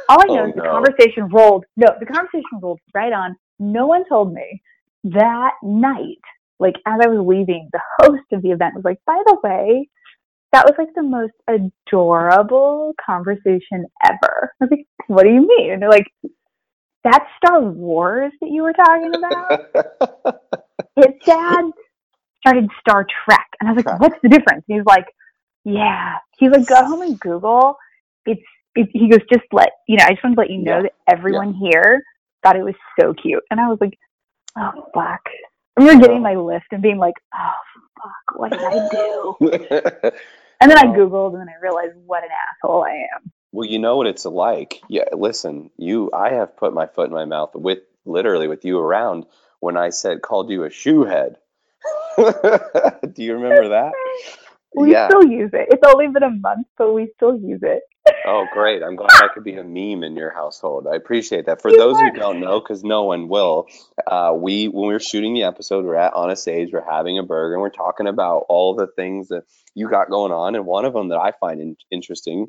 All I know Oh, is the no. conversation rolled, no, the conversation rolled right on. No one told me that night, like as I was leaving, the host of the event was like, by the way, that was like the most adorable conversation ever. I was like, what do you mean? And they're like, that's Star Wars that you were talking about? [laughs] His dad started Star Trek. And I was like, what's the difference? And he's like, yeah. He's like, go home and Google. It's, it, he goes, just let, you know, I just wanted to let you know Yeah. that everyone here thought it was so cute. And I was like, oh, fuck. I remember getting oh. my list and being like, oh, fuck, what did I do? [laughs] And then I Googled and then I realized what an asshole I am. Well, you know what it's like. Yeah, listen, you I have put my foot in my mouth with literally with you around when I said called you a shoe head. [laughs] Do you remember that? We yeah. still use it. It's only been a month, but we still use it. Oh, great. I'm glad I could be a meme in your household. I appreciate that. For You those who don't know, because no one will, uh, we when we were shooting the episode, we're at on a stage, we're having a burger, and we're talking about all the things that you got going on. And one of them that I find in- interesting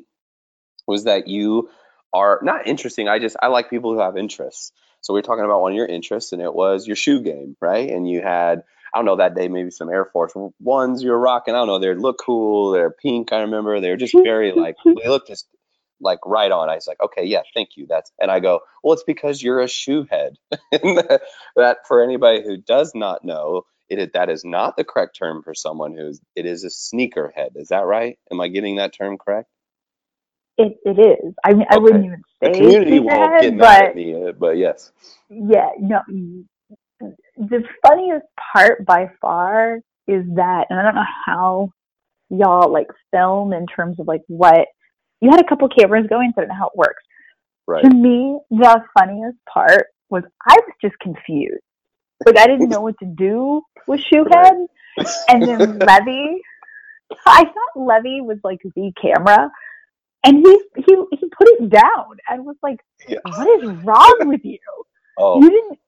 was that you are not interesting. I just I like people who have interests. So we are talking about one of your interests, and it was your shoe game, right? And you had I don't know that day maybe some Air Force ones you were rocking. I don't know. They look cool. They're pink. I remember they were just very [laughs] like they looked just like right on. I was like, okay, yeah, thank you. That's and I go, well, it's because you're a shoe head. [laughs] that, for anybody who does not know, it is- that is not the correct term for someone who's it is a sneaker head. Is that right? Am I getting that term correct? It it is. I mean, I wouldn't even The say community won't get mad but at me, uh, but yes. yeah, no. The funniest part by far is that, and I don't know how y'all like film in terms of like what you had a couple cameras going, so I don't know how it works. Right. To me, the funniest part was I was just confused. Like I didn't know what to do with Shoehead, and then [laughs] Levy. I thought Levy was like the camera, and he he he put it down and was like. "What is wrong with you? Oh, You didn't."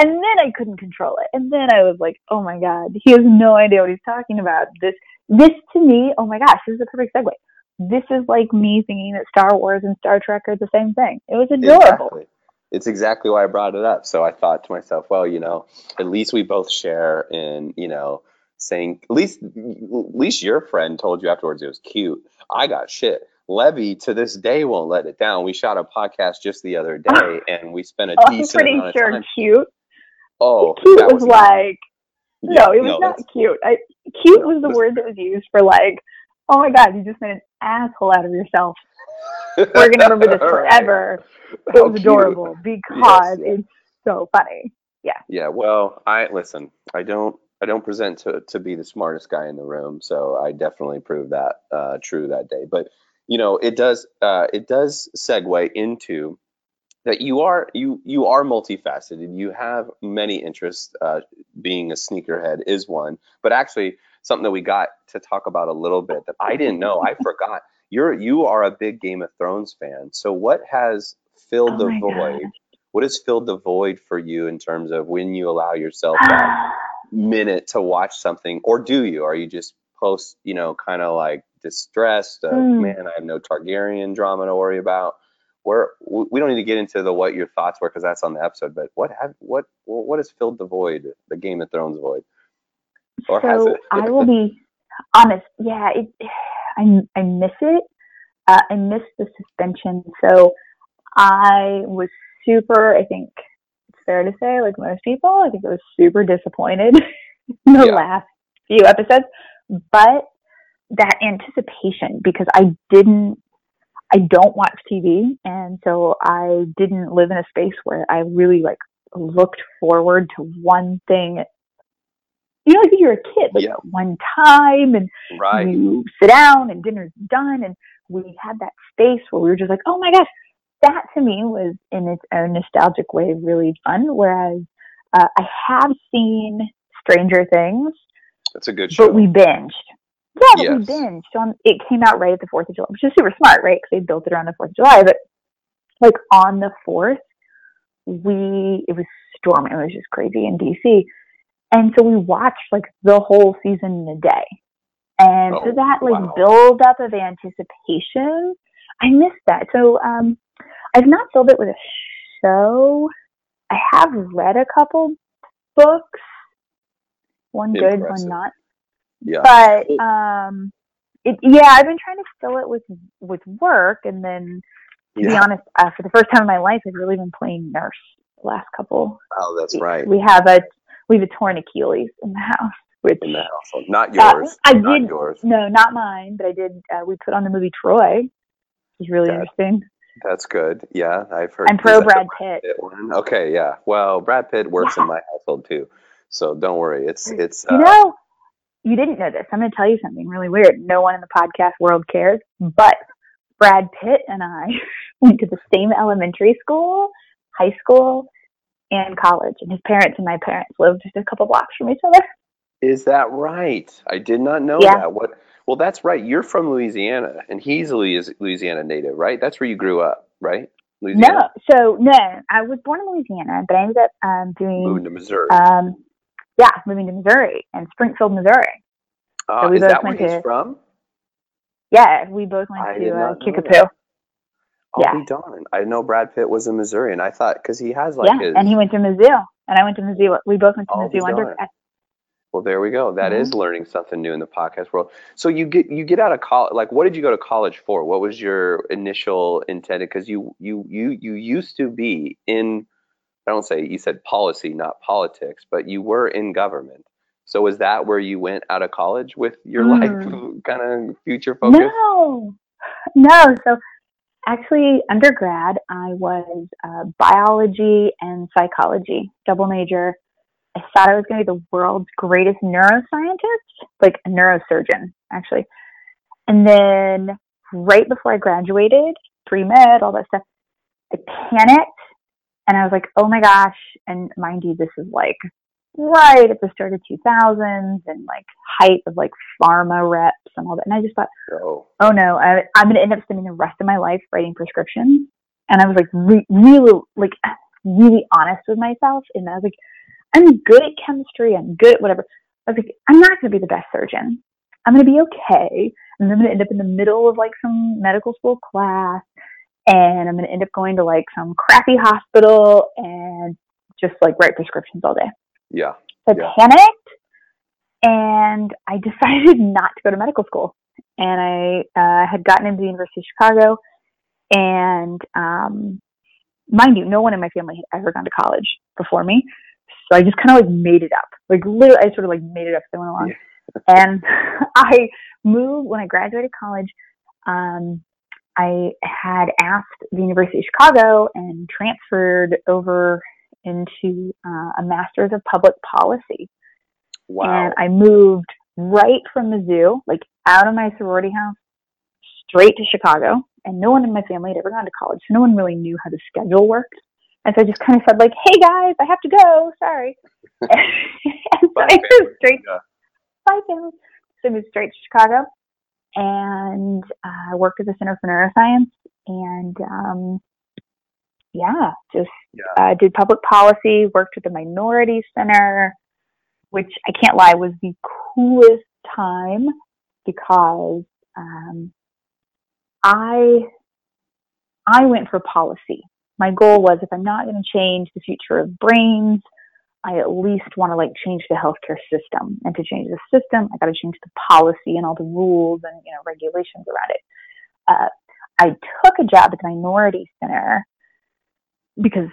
And then I couldn't control it. And then I was like, oh my God, he has no idea what he's talking about. This, this to me, oh my gosh, this is a perfect segue. This is like me thinking that Star Wars and Star Trek are the same thing. It was adorable. Exactly. It's exactly why I brought it up. So I thought to myself, well, you know, at least we both share in, you know, saying at least at least your friend told you afterwards it was cute. I got shit. Levy to this day won't let it down. We shot a podcast just the other day, [laughs] and we spent a Oh, I'm decent pretty amount of sure time. cute. Oh, [laughs] cute that was, like, Yeah, no, it was not that's- cute. I, cute No, was the word that was used for like, oh my God, you just made an asshole out of yourself. [laughs] We're going to remember this Right. forever. It How was cute. adorable because yeah. it's so funny. Yeah. Yeah, well, I listen. I don't. I don't present to to be the smartest guy in the room, so I definitely proved that uh, true that day. But you know, it does. Uh, it does segue into that you are you you are multifaceted. You have many interests. Uh, being a sneakerhead is one, but actually something that we got to talk about a little bit that I didn't know. I forgot. You're you are a big Game of Thrones fan. So what has filled Oh the void? gosh. What has filled the void for you in terms of when you allow yourself that [sighs] minute to watch something, or do you? Are you just post, you know, kind of like distressed? Of, Mm. Man, I have no Targaryen drama to worry about. Where we don't need to get into the what your thoughts were because that's on the episode. But what have what what has filled the void, the Game of Thrones void, or has so? I will [laughs] be honest. Yeah, it, [sighs] I I miss it. Uh, I miss the suspension. So I was super. I think it's fair to say, like most people, I think I was super disappointed [laughs] in the Yeah. last few episodes. But that anticipation, because I didn't. I don't watch TV, and so I didn't live in a space where I really like looked forward to one thing you know, like you're a kid, like Yeah. one time, and right. you sit down, and dinner's done, and we had that space where we were just like, oh my gosh, that to me was in its own nostalgic way really fun. Whereas uh, I have seen Stranger Things, That's a good show. but we binged. Yeah, but we Yes. binged on. It came out right at the Fourth of July, which is super smart, right? Because they built it around the Fourth of July. But like on the fourth, we it was storming. It was just crazy in DC, and so we watched like the whole season in a day. And so Oh, that like wow. build up of anticipation, I missed that. So um, I've not filled it with a show. I have read a couple books, one good, one not yeah. but um it, yeah i've been trying to fill it with with work and then to be honest uh, for the first time in my life i've really been playing nurse the last couple Oh, that's right. we have a we have a torn achilles in the [laughs] house which In the household, not Uh, yours. I not did- yours. no not mine but i did uh, we put on the movie troy which is really That- interesting That's good. Yeah, I've heard. i'm pro brad pitt Pitt? Okay, yeah. Well, Brad Pitt works in my household too, so don't worry. It's it's. Uh, you know you didn't know this i'm going to tell you something really weird no one in the podcast world cares but brad pitt and i [laughs] went to the same elementary school high school and college and his parents and my parents lived just a couple blocks from each other is that right? I did not know Yeah. that. What? Well, that's right. You're from Louisiana, and he's a Louisiana native, right? That's where you grew up, right? no so no i was born in louisiana but i ended up um, doing Moving to Missouri. um, yeah moving to missouri and springfield missouri Ah, we is both that where went he's to- from? yeah we both went I to uh, kickapoo. I'll Yeah. be darned. I know Brad Pitt was a Missourian. I thought because he has like yeah his. and he went to mizzou and i went to mizzou we both went to I'll mizzou undergrad Well, there we go. That is Mhm. learning something new in the podcast world. So you get you get out of college. Like, what did you go to college for? What was your initial intended? Because you you you you used to be in. I don't say you said policy, not politics, but you were in government. So is that where you went out of college with your Mm. life [laughs] kind of future focus? No, no. So actually, undergrad, I was uh, biology and psychology, double major. I thought I was going to be the world's greatest neuroscientist, like a neurosurgeon, actually. And then right before I graduated, pre med, all that stuff, I panicked and I was like, oh my gosh. And mind you, this is like right at the start of 2000s and like height of like pharma reps and all that. And I just thought, Oh, no, I, I'm going to end up spending the rest of my life writing prescriptions. And I was like, re- really, like, really honest with myself. And I was like, I'm good at chemistry. I'm good at whatever. I was like, I'm not going to be the best surgeon. I'm going to be okay. And I'm going to end up in the middle of like some medical school class. And I'm going to end up going to like some crappy hospital and just like write prescriptions all day. Yeah. I Yeah. panicked and I [laughs] decided not to go to medical school. And I uh, had gotten into the University of Chicago. And um, mind you, no one in my family had ever gone to college before me. So I just kind of like made it up. Like literally, I sort of like made it up as I went along. and [laughs] I moved when I graduated college. Um, I had asked the University of Chicago and transferred over into uh, a master's of public policy. Wow. And I moved right from the zoo, like out of my sorority house, straight to Chicago. And no one in my family had ever gone to college, so no one really knew how the schedule worked. And so I just kind of said, like, "Hey guys, I have to go. Sorry." [laughs] and so I moved straight. Yeah. Bye, family. So I moved straight to Chicago, and I worked at the Center for Neuroscience, and um, yeah, just Yeah. uh, did public policy. Worked with the Minority Center, which I can't lie was the coolest time because um, I I went for policy. My goal was if I'm not going to change the future of brains, I at least want to like change the healthcare system. And to change the system, I got to change the policy and all the rules and you know regulations around it. Uh, I took a job at the Minority Center because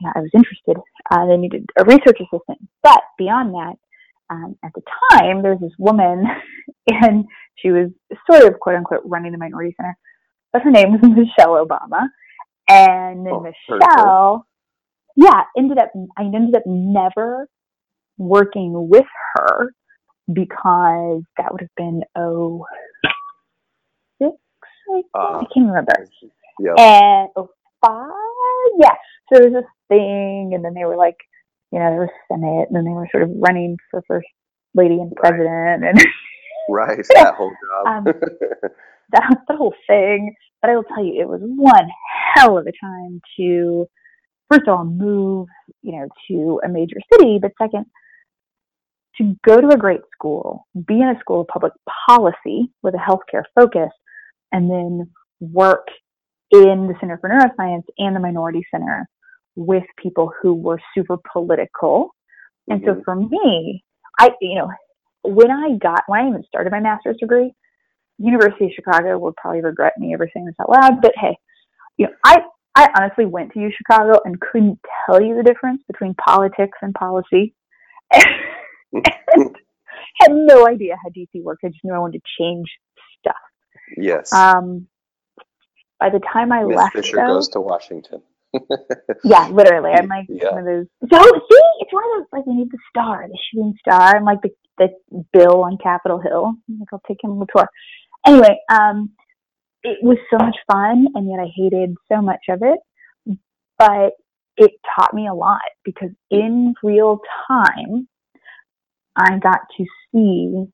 yeah, I was interested. Uh, they needed a research assistant, but beyond that, um, at the time, there was this woman, [laughs] and she was sort of quote unquote running the Minority Center, but her name was [laughs] Michelle Obama, and Oh, heard of her. Michelle, yeah, ended up I ended up never working with her because that would have been oh six, I. Uh, I can't remember yeah. and oh five, yeah. So there was this thing, and then they were like, you know, there was Senate, and then they were sort of running for first lady and Right. president, and [laughs] Right. That whole job. Um, [laughs] that that whole thing. But I will tell you, it was one hell of a time to, first of all, move, you know, to a major city, but second, to go to a great school, be in a school of public policy with a healthcare focus, and then work in the Center for Neuroscience and the Minority Center with people who were super political. And so Mhm. for me, I, you know, when I got, when I even started my master's degree, University of Chicago would probably regret me ever saying this out loud, but hey, you know, I, I honestly went to U Chicago and couldn't tell you the difference between politics and policy. and [laughs] [laughs] had no idea how DC worked. I just knew I wanted to change stuff. yes. Um, by the time I Miss left, Fisher though, goes to Washington. [laughs] yeah, literally, I'm like Yeah. one of those. So see, it's one of those like we need the star, the shooting star. I'm like the the Bill on Capitol Hill. I'm like I'll take him on the tour. Anyway, um, it was so much fun, and yet I hated so much of it. But it taught me a lot because in real time, I got to see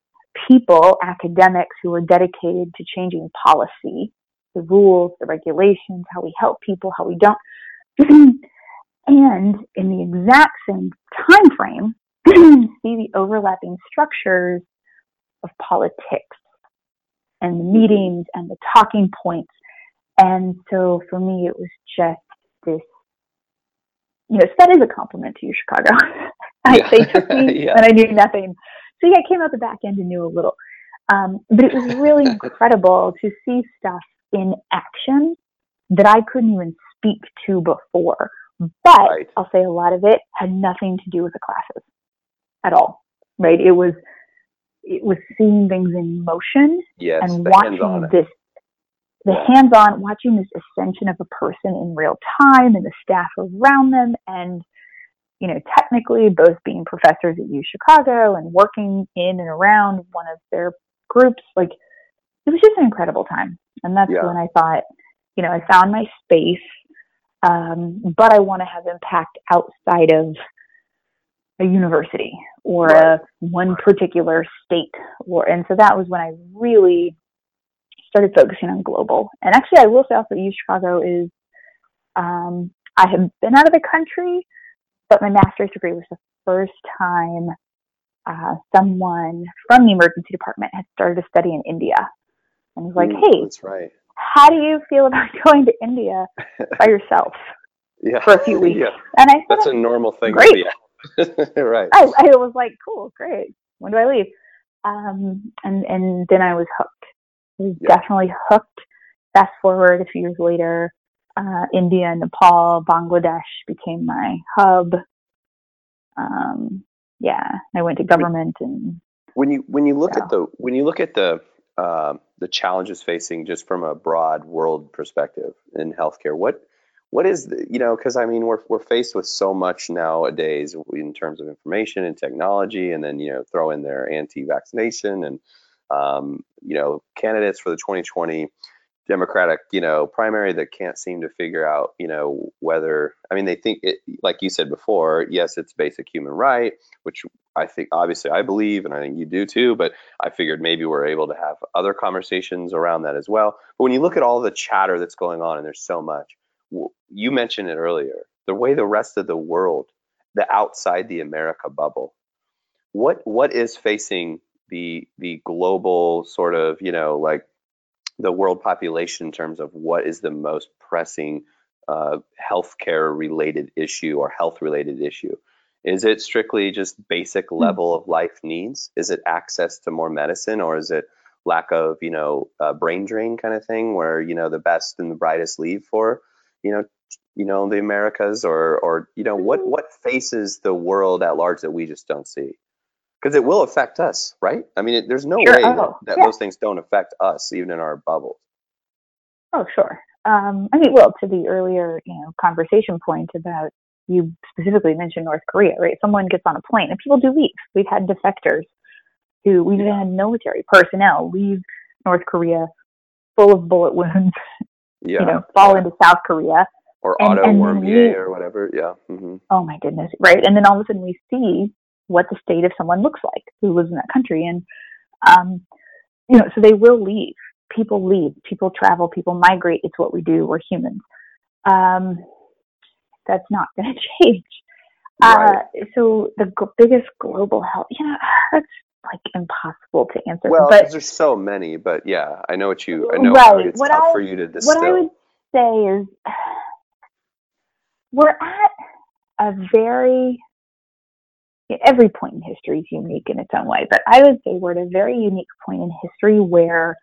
people, academics who were dedicated to changing policy, the rules, the regulations, how we help people, how we don't. [clears throat] and in the exact same time frame, [clears throat] see the overlapping structures of politics and the meetings and the talking points. And so for me, it was just this, you know, that is a compliment to you, Chicago. [laughs] I, Yeah. They took [laughs] me Yeah. and I knew nothing. So yeah, I came out the back end and knew a little. Um, but it was really [laughs] incredible to see stuff in action that I couldn't even speak to before. But Right. I'll say a lot of it had nothing to do with the classes at all. Right? It was it was seeing things in motion Yes. and watching this the Yeah. hands-on watching this ascension of a person in real time and the staff around them and you know technically both being professors at U Chicago and working in and around one of their groups like it was just an incredible time and that's Yeah. when I thought you know I found my space um, but I want to have impact outside of a university or Right. a one particular state or and so that was when I really started focusing on global and actually I will say also U Chicago is um, I had been out of the country, but my master's degree was the first time uh, someone from the emergency department had started a study in India and was like, Mm, "Hey, that's right. how do you feel about [laughs] going to India by yourself [laughs] Yeah. for a few weeks?" Yeah. And I said, That's a normal thing. Great. [laughs] Right. I, I was like, "Cool, great. When do I leave?" Um, and and then I was hooked. I was Yeah. definitely hooked. Fast forward a few years later, uh, India, Nepal, Bangladesh became my hub. Um, yeah, I went to government and when you when you look Yeah. at the when you look at the um the challenges facing just from a broad world perspective in healthcare, what what is the, you know because I mean we're we're faced with so much nowadays in terms of information and technology, and then you know throw in their anti-vaccination and um, you know candidates for the 2020 Democratic, you know, primary that can't seem to figure out, you know, whether I mean they think it like you said before, yes, it's basic human right, which I think obviously I believe and I think you do too, but I figured maybe we're able to have other conversations around that as well. But when you look at all the chatter that's going on and there's so much, you mentioned it earlier, the way the rest of the world, the outside the America bubble, what what is facing the the global sort of, you know, like the world population in terms of what is the most pressing uh, healthcare related issue or health related issue? Is it strictly just basic level of life needs? Is it access to more medicine, or is it lack of you know uh, brain drain kind of thing, where you know the best and the brightest leave for you know you know the Americas, or or you know what what faces the world at large that we just don't see? Because it will affect us, right? I mean, it, there's no Sure. way that, Oh, that yeah. those things don't affect us, even in our bubble. Oh, sure. Um, I mean, well, to the earlier, you know, conversation point about you specifically mentioned North Korea, right? Someone gets on a plane and people do leave. We've had defectors who we've Yeah. had military personnel leave North Korea full of bullet wounds, [laughs] Yeah. you know, fall yeah. into South Korea. or and- auto and we- or whatever. Yeah. hmm Oh my goodness, right? And then all of a sudden we see what the state of someone looks like who lives in that country, and um, you know, so they will leave. People leave. People travel. People migrate. It's what we do. We're humans. Um, that's not going [laughs] to change. Right. Uh, so the g- biggest global health, you know, [sighs] that's like impossible to answer. Well, but there's so many, but yeah, I know what you. I know Right. it's What tough I- for you to distill. what I would say is [sighs] we're at a very every point in history is unique in its own way, but I would say we're at a very unique point in history where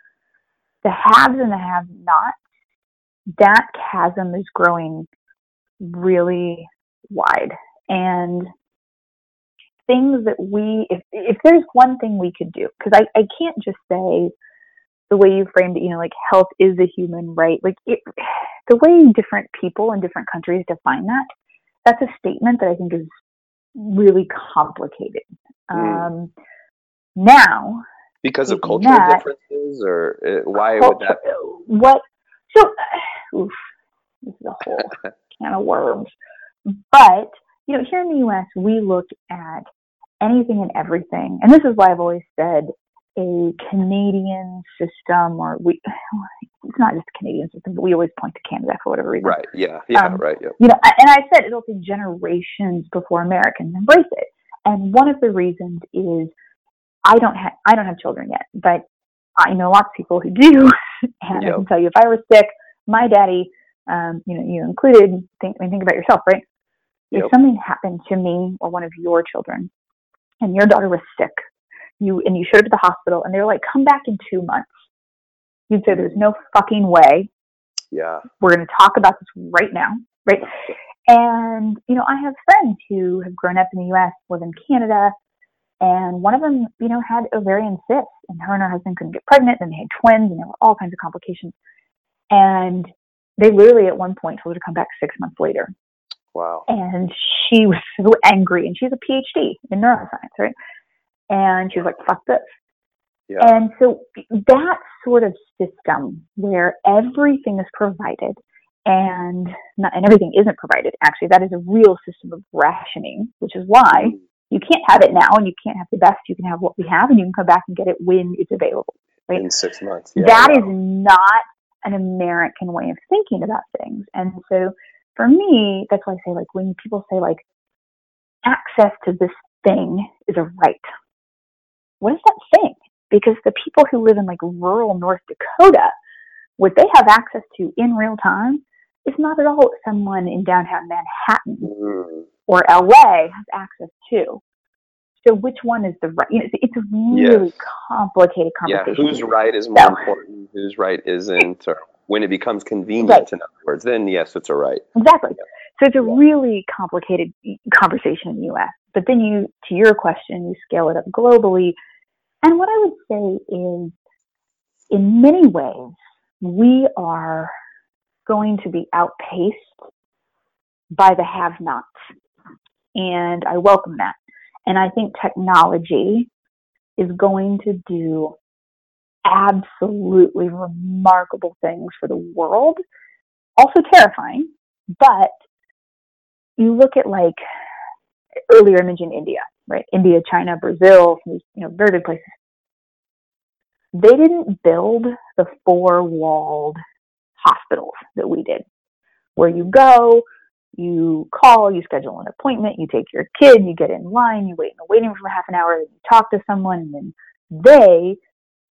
the haves and the have nots, that chasm is growing really wide. And things that we if if there's one thing we could do, because I, I can't just say the way you framed it, you know, like health is a human right. Like it, [sighs] the way different people in different countries define that, that's a statement that I think is really complicated. Mm. Um, now, because of cultural that- differences, or uh, why would that? culture- what? So, [sighs] oof, this is a whole [laughs] can of worms. But you know, here in the U.S., we look at anything and everything, and this is why I've always said a Canadian system, or we. [laughs] It's not just a Canadian system, but we always point to Canada for whatever reason. Right. Yeah. Yeah. Um, right. Yeah. you know, and I said it'll take generations before Americans embrace it. And one of the reasons is I don't have I don't have children yet, but I know lots of people who do, [laughs] and I can tell you if I were sick, my daddy, um, you know, you included. Think I mean, think about yourself, right? If something happened to me or one of your children, and your daughter was sick, you and you showed up at the hospital, and they were like, "Come back in two months," you'd say, "There's no fucking way Yeah. we're going to talk about this right now, right? And, you know, I have friends who have grown up in the US, live in Canada, and one of them, you know, had ovarian cysts, and her and her husband couldn't get pregnant, and they had twins, and there were all kinds of complications. And they literally at one point told her to come back six months later. Wow. And she was [laughs] so angry, and she's a PhD in neuroscience, right? And she was like, fuck this. Yeah. And so that sort of system where everything is provided and not, and everything isn't provided, actually, that is a real system of rationing, which is why Mm. you can't have it now and you can't have the best. You can have what we have and you can come back and get it when it's available. right? In six months. Yeah. That is wow. not an American way of thinking about things. And so for me, that's why I say like when people say like access to this thing is a right. What is that thing? Because the people who live in like rural North Dakota, what they have access to in real time is not at all what someone in downtown Manhattan mm. or LA has access to. So which one is the right? You know, it's, a really yes. complicated conversation. Yeah, whose right is more so, important? Whose right isn't? Or when it becomes convenient, right. in other words, then yes, it's a right. Exactly. Yeah. So it's a really complicated conversation in the U.S. But then you, to your question, you scale it up globally. And what I would say is, in many ways, we are going to be outpaced by the have-nots. And I welcome that. And I think technology is going to do absolutely remarkable things for the world. Also terrifying, but you look at like earlier I mentioned India, right? India, China, Brazil—these you know, very big places. They didn't build the four walled hospitals that we did, where you go, you call, you schedule an appointment, you take your kid, you get in line, you wait in the waiting room for half an hour, you talk to someone, and then they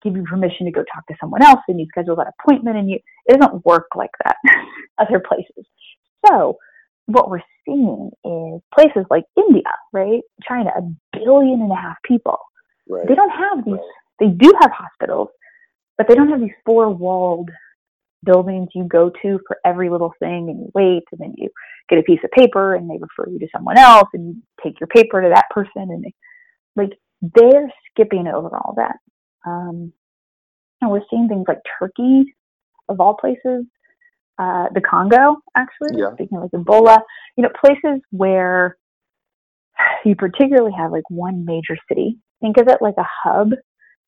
give you permission to go talk to someone else, and you schedule that appointment, and you it doesn't work like that [laughs] other places. So what we're seeing is places like India, right, China, a billion and a half people. Right. They don't have these. Right. They do have hospitals, but they don't have these four-walled buildings you go to for every little thing and you wait and then you get a piece of paper and they refer you to someone else and you take your paper to that person and they, like they're skipping over all that um, and we're seeing things like turkey of all places uh, the congo actually yeah. speaking of like ebola you know places where you particularly have like one major city think of it like a hub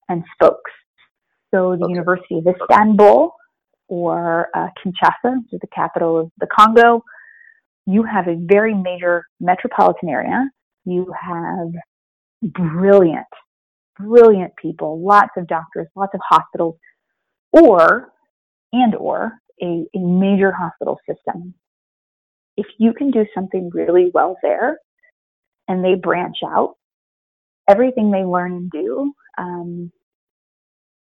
and spokes so the okay. university of istanbul or uh, Kinshasa, which is the capital of the Congo, you have a very major metropolitan area. You have brilliant, brilliant people, lots of doctors, lots of hospitals, or and or a, a major hospital system. If you can do something really well there, and they branch out, everything they learn and do um,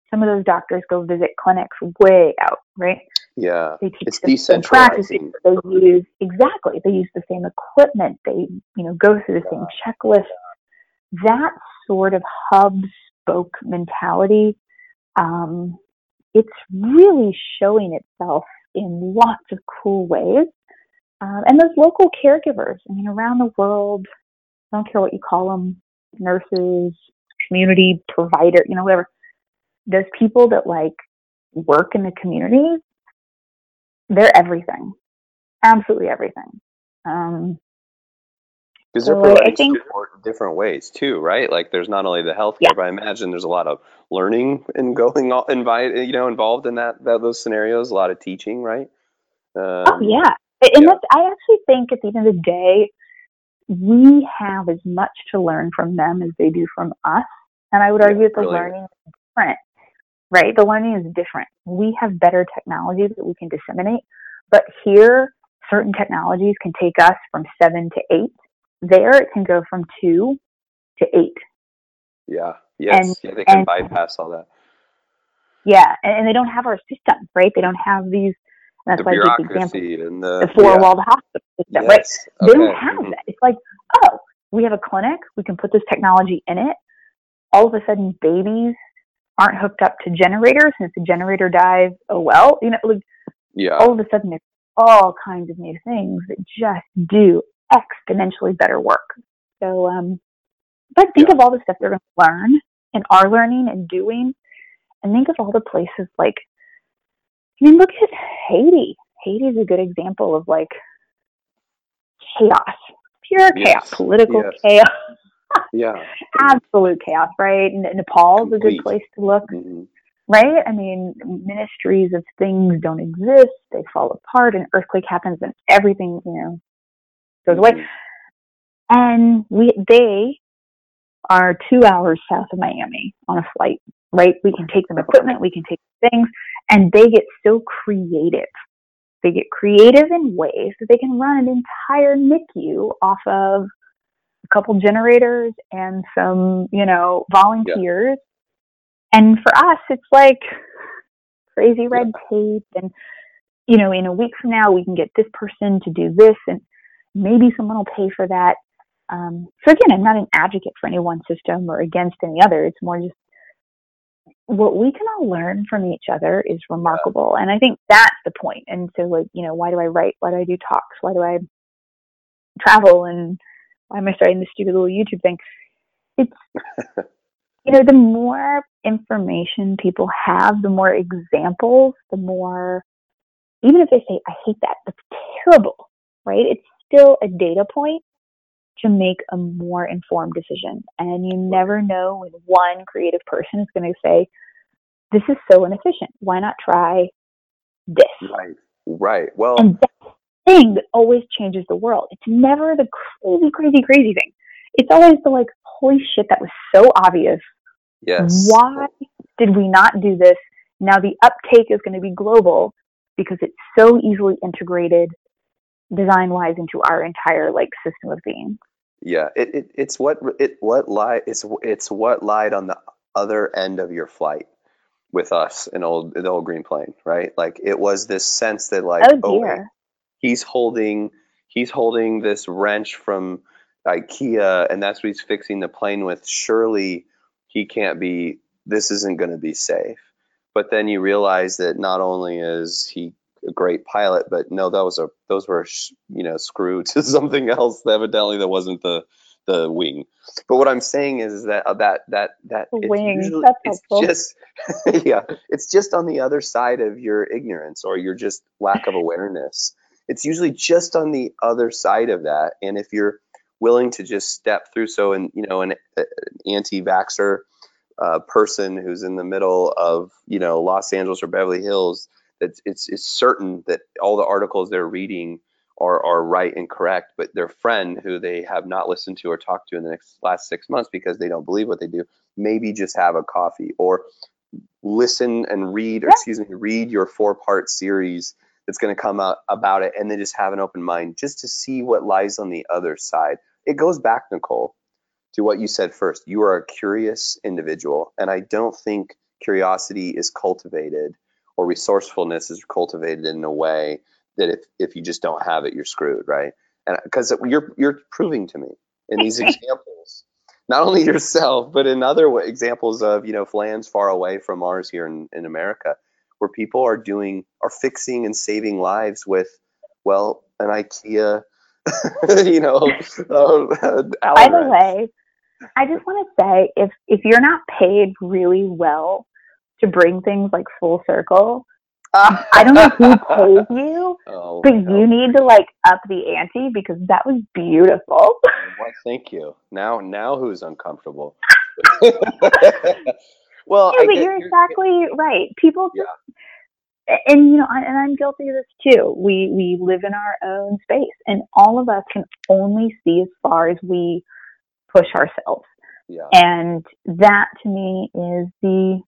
some of those doctors go visit clinics way out, right? Yeah, they teach it's the same practices. They use exactly. They use the same equipment. They you know go through the yeah. same checklist. That sort of hub spoke mentality, um, it's really showing itself in lots of cool ways. Um, and those local caregivers, I mean, around the world, I don't care what you call them, nurses, community provider, you know, whatever those people that like work in the community, they're everything, absolutely everything. Um, because they're providing think, support in different ways too, right? Like there's not only the healthcare, yeah. but I imagine there's a lot of learning and going invite, you know, involved in that, that those scenarios. A lot of teaching, right? Um, oh yeah, and yeah. I actually think at the end of the day, we have as much to learn from them as they do from us. And I would argue yeah, that the learning is different right? The learning is different. We have better technology that we can disseminate, but here, certain technologies can take us from seven to eight. There, it can go from two to eight. Yeah. Yes. And, yeah, they can and, bypass all that. Yeah, and, and, they don't have our system, right? They don't have these. That's the why the example. And the, the four-walled yeah. hospital system, yes. right? They don't have mm-hmm. that. It's like, oh, we have a clinic. We can put this technology in it. All of a sudden, babies aren't hooked up to generators, and if the generator dies, oh well, you know, like yeah. all of a sudden there's all kinds of new things that just do exponentially better work. So, um, but think yeah. of all the stuff they're going to learn and are learning and doing, and think of all the places like, I mean, look at Haiti. Haiti is a good example of like chaos, pure yes. chaos, political yes. chaos [laughs] yeah. Absolute chaos, right? And Nepal is a good place to look. Mm-hmm. Right? I mean, ministries of things don't exist. They fall apart. An earthquake happens and everything, you know, goes mm-hmm. away. And we, they are two hours south of Miami on a flight, right? We can take them equipment, we can take things, and they get so creative they get creative in ways that they can run an entire NICU off of a couple generators and some, you know, volunteers. Yeah. And for us, it's like crazy red yeah. tape. And, you know, in a week from now, we can get this person to do this, and maybe someone will pay for that. Um, so again, I'm not an advocate for any one system or against any other. It's more just what we can all learn from each other is remarkable. And I think that's the point. And so like, you know, why do I write? Why do I do talks? Why do I travel? And why am I starting this stupid little YouTube thing? It's, [laughs] you know, the more information people have, the more examples, the more, even if they say, I hate that, that's terrible, right? It's still a data point to make a more informed decision. And you never know when one creative person is going to say, This is so inefficient. Why not try this? Right. Right. Well, and that thing that always changes the world. It's never the crazy, crazy, crazy thing. It's always the like, holy shit, that was so obvious. Yes. Why did we not do this? Now the uptake is going to be global because it's so easily integrated design wise into our entire like system of being. Yeah, it, it it's what it what lie it's it's what lied on the other end of your flight with us in old the old green plane, right? Like it was this sense that like oh, dear. oh he's holding he's holding this wrench from IKEA and that's what he's fixing the plane with. Surely he can't be this isn't going to be safe. But then you realize that not only is he a great pilot, but no, those are those were you know screwed [laughs] to something else. Evidently, that wasn't the the wing. But what I'm saying is that uh, that that that wing. Usually, That's it's helpful. just [laughs] yeah, it's just on the other side of your ignorance or your just lack of awareness. It's usually just on the other side of that, and if you're willing to just step through, so and you know, an, an anti-vaxer uh, person who's in the middle of you know Los Angeles or Beverly Hills it's, it's, it's certain that all the articles they're reading are, are right and correct, but their friend who they have not listened to or talked to in the next last six months because they don't believe what they do, maybe just have a coffee or listen and read, or excuse me, read your four part series that's going to come out about it and then just have an open mind just to see what lies on the other side. It goes back, Nicole, to what you said first. You are a curious individual, and I don't think curiosity is cultivated or resourcefulness is cultivated in a way that if, if you just don't have it, you're screwed, right? And because you're you're proving to me in these [laughs] examples, not only yourself, but in other examples of you know lands far away from ours here in, in America, where people are doing are fixing and saving lives with, well, an IKEA, [laughs] you know. Uh, By the way, I just want to say if if you're not paid really well to bring things like full circle. [laughs] I don't know who pays you, [laughs] oh, but no. you need to like up the ante because that was beautiful. well, thank you. Now, now who's uncomfortable? [laughs] well, yeah, but you're, you're exactly right. People just, yeah. and you know, I, and I'm guilty of this too. We we live in our own space, and all of us can only see as far as we push ourselves. Yeah. And that to me is the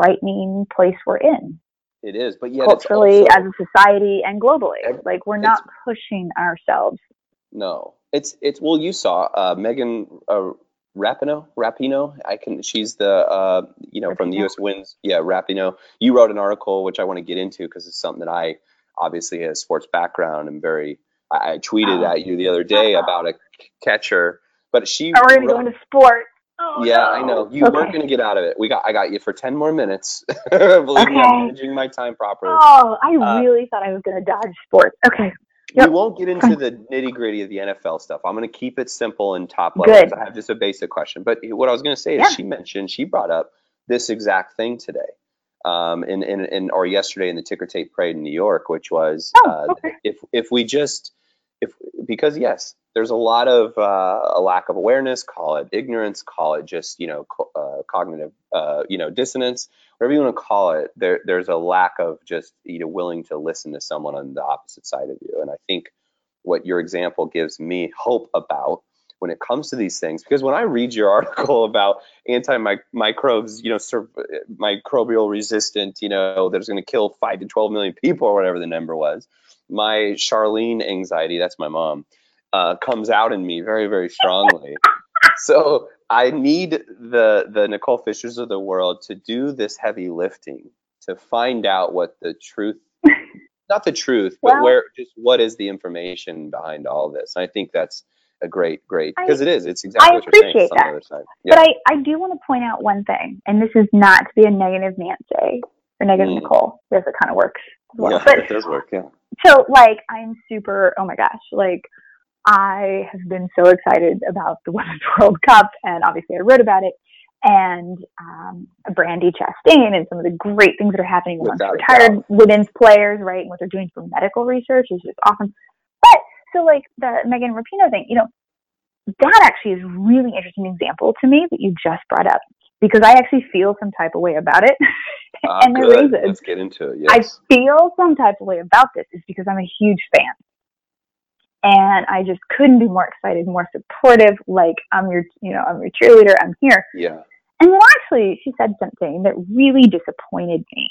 frightening place we're in. It is, but yet culturally, also, as a society, and globally, like we're not pushing ourselves. No, it's it's well, you saw uh, Megan uh, Rapinoe. Rapinoe, I can. She's the uh, you know Rapinoe. from the U.S. Wins. Yeah, Rapinoe. You wrote an article which I want to get into because it's something that I obviously has sports background and very. I, I tweeted oh. at you the other day about a catcher, but she. Oh, we're gonna go into sports. Oh, yeah, no. I know. You okay. weren't going to get out of it. We got. I got you for ten more minutes. [laughs] Believe okay. me, I'm managing my time properly. Oh, I uh, really thought I was going to dodge sports. Okay. Yep. We won't get into the nitty gritty of the NFL stuff. I'm going to keep it simple and top level. Good. I have just a basic question. But what I was going to say is, yeah. she mentioned she brought up this exact thing today, um, in, in, in or yesterday in the ticker tape parade in New York, which was oh, uh, okay. if if we just if because yes, there's a lot of uh, a lack of awareness, call it ignorance, call it just you know co- uh, cognitive uh, you know dissonance, whatever you want to call it. There there's a lack of just you know willing to listen to someone on the opposite side of you, and I think what your example gives me hope about when it comes to these things because when I read your [laughs] article about antimicrobes, you know, sur- microbial resistant, you know, that's going to kill five to 12 million people or whatever the number was, my Charlene anxiety, that's my mom, uh, comes out in me very, very strongly. [laughs] so I need the the Nicole Fishers of the world to do this heavy lifting to find out what the truth not the truth, but well, where just what is the information behind all this. And I think that's a great, great because it is. It's exactly I what you're saying. That. On the yeah. But I, I do want to point out one thing, and this is not to be a negative Nancy or negative mm. Nicole. Yes, it kind of works. Well. Yeah, but, it does work. Yeah. So like, I'm super. Oh my gosh, like. I have been so excited about the [laughs] Women's World Cup, and obviously I wrote about it and um, Brandi Chastain and some of the great things that are happening amongst retired women's players, right? And what they're doing for medical research is just awesome. But so like the Megan Rapinoe thing, you know, that actually is a really interesting example to me that you just brought up because I actually feel some type of way about it. Uh, [laughs] and the reason let's get into it. Yes. I feel some type of way about this is because I'm a huge fan. And I just couldn't be more excited, more supportive. Like I'm your, you know, I'm your cheerleader. I'm here. Yeah. And then actually, she said something that really disappointed me.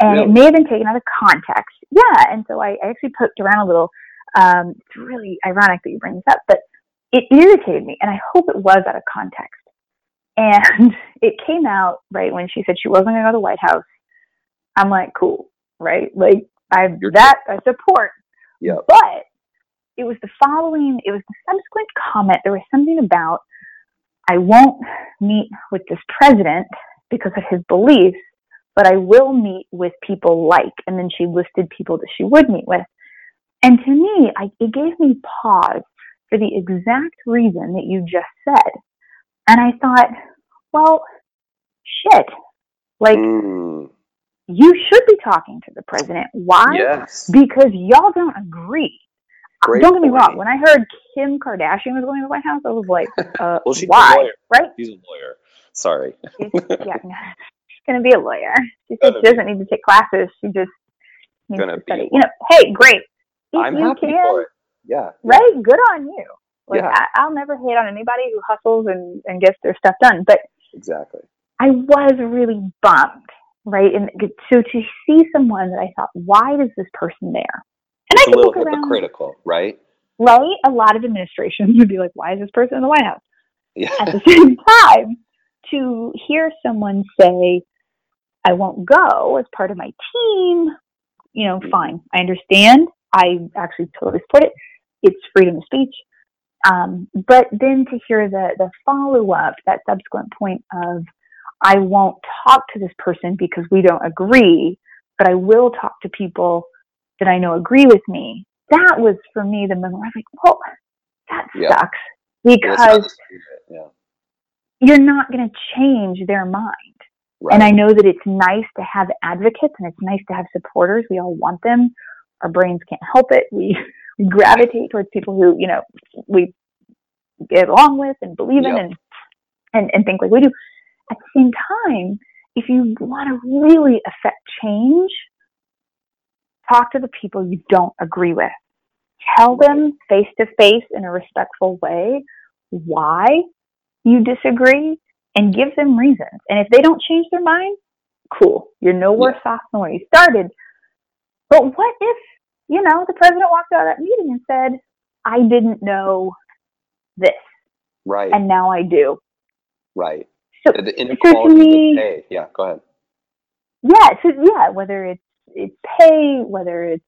And really? it may have been taken out of context. Yeah. And so I, I actually poked around a little. Um, it's really ironic that you bring this up, but it irritated me. And I hope it was out of context. And [laughs] it came out right when she said she wasn't going to go to the White House. I'm like, cool, right? Like, I that I support. Yeah. But it was the following. It was the subsequent comment. There was something about I won't meet with this president because of his beliefs, but I will meet with people like, and then she listed people that she would meet with. And to me, I, it gave me pause for the exact reason that you just said. And I thought, well, shit. Like, mm. you should be talking to the president. Why? Yes. Because y'all don't agree. Great Don't get me wrong. When I heard Kim Kardashian was going to the White House, I was like, [laughs] uh, well, she's why? A lawyer. Right? She's a lawyer. Sorry. She's, [laughs] yeah, she's going to be a lawyer. She she doesn't need to take classes. She just needs gonna to study. You know, hey, great. If I'm happy can, for it. Yeah. Right? Good on you. Like, yeah. I, will never hate on anybody who hustles and, and gets their stuff done. But exactly. I was really bummed, right? And so to see someone that I thought, why is this person there? And it's I a little hypocritical, around, right? right? A lot of administrations [laughs] would be like, why is this person in the White House? Yeah. At the same [laughs] time, to hear someone say, I won't go as part of my team, you know, mm. fine. I understand. I actually totally support it. It's freedom of speech. Um, but then to hear the, the follow up, that subsequent point of, I won't talk to this person because we don't agree, but I will talk to people that I know agree with me that was for me the moment where I was like, well, that yeah. sucks because yeah. you're not going to change their mind. Right. And I know that it's nice to have advocates and it's nice to have supporters. We all want them. Our brains can't help it. We, [laughs] we gravitate towards people who, you know, we get along with and believe in and, and, and think like we do. At the same time, if you want to really affect change, talk to the people you don't agree with tell them face to face in a respectful way why you disagree and give them reasons. And if they don't change their mind, cool. You're no worse yeah. off than where you started. But what if, you know, the president walked out of that meeting and said, I didn't know this. Right. And now I do. Right. So, the inequality so me, pay. Yeah, go ahead. Yeah, so yeah, whether it's it's pay, whether it's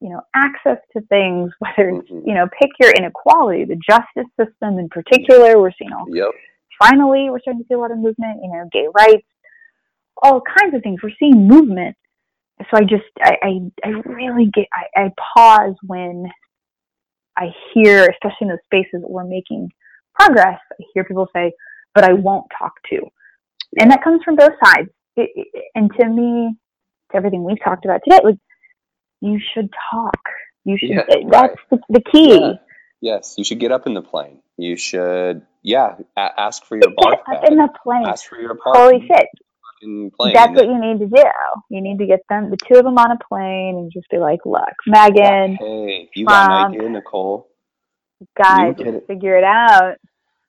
you know, access to things, [laughs] whether it's, mm-hmm. you know, pick your inequality, the justice system in particular, we're seeing all, yep. finally, we're starting to see a lot of movement, you know, gay rights, all kinds of things. We're seeing movement. So I just, I, I, I really get, I, I pause when I hear, especially in those spaces that we're making progress, I hear people say, but I won't talk to. And that comes from both sides. It, it, and to me, to everything we've talked about today, like you should talk. You should. Yeah, that's right. the, the, key. Yeah. Yes, you should get up in the plane. You should, yeah, a- ask for your barf Get up in the plane. Ask for your barf. Holy shit. Plane. That's what you need to do. You need to get them, the two of them on a plane, and just be like, "Look, Megan." Hey, you got an idea, Nicole? Guys, figure it out.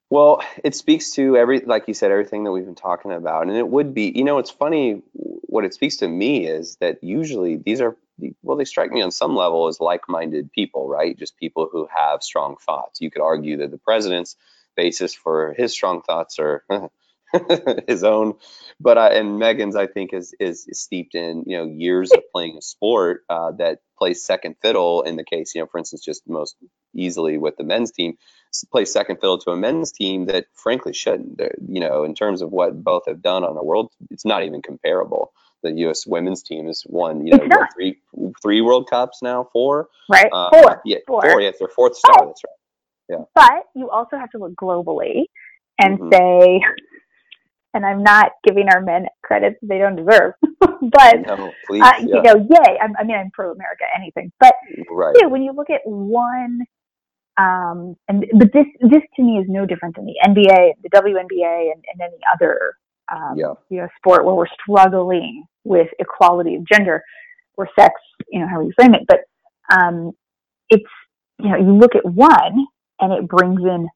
Well, it speaks to every, like you said, everything that we've been talking about, and it would be, you know, it's funny. What it speaks to me is that usually these are, well, they strike me on some level as like-minded people, right? Just people who have strong thoughts. You could argue that the president's basis for his strong thoughts are [laughs] [laughs] his own. But uh, and Megan's, I think, is, is, steeped in you know years of playing a sport uh, that plays second fiddle. In the case, you know, for instance, just most easily with the men's team, plays second fiddle to a men's team that frankly shouldn't. You know, in terms of what both have done on the world, it's not even comparable. The U.S. women's team has won, you know, what, three three World Cups now, four. Right, uh, four. Yeah, four. four. Yeah, it's their fourth star. That's right. Yeah. But you also have to look globally and mm-hmm. say and I'm not giving our men credits they don't deserve. [laughs] but no, please, uh, yeah. you know, yay! I'm, i mean, I'm pro America, anything. But right. you know, when you look at one, um, and but this this to me is no different than the NBA, the WNBA, and, and any other um, yeah. you know sport where we're struggling with equality of gender or sex, you know, how you frame it. But um, it's you know, you look at one and it brings in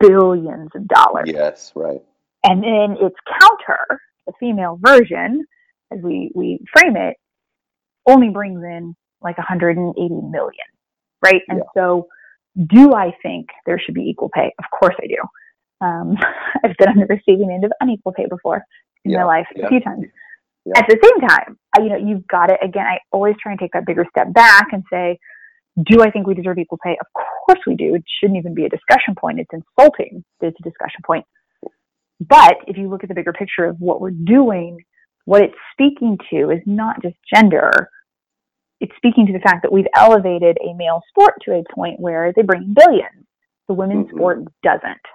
billions of dollars. Yes, right and then its counter, the female version, as we, we frame it, only brings in like 180 million, right? And yeah. so, do I think there should be equal pay? Of course I do. Um, [laughs] I've been on the receiving end of unequal pay before in yeah. my life yeah. a few times. At the same time, I, you know, you've got it. Again, I always try and take that bigger step back and say, do I think we deserve equal pay? Of course we do. It shouldn't even be a discussion point. It's insulting. It's a discussion point. But if you look at the bigger picture of what we're doing, what it's speaking to is not just gender. It's speaking to the fact that we've elevated a male sport to a point where they bring billions. The women's mm-hmm. sport doesn't.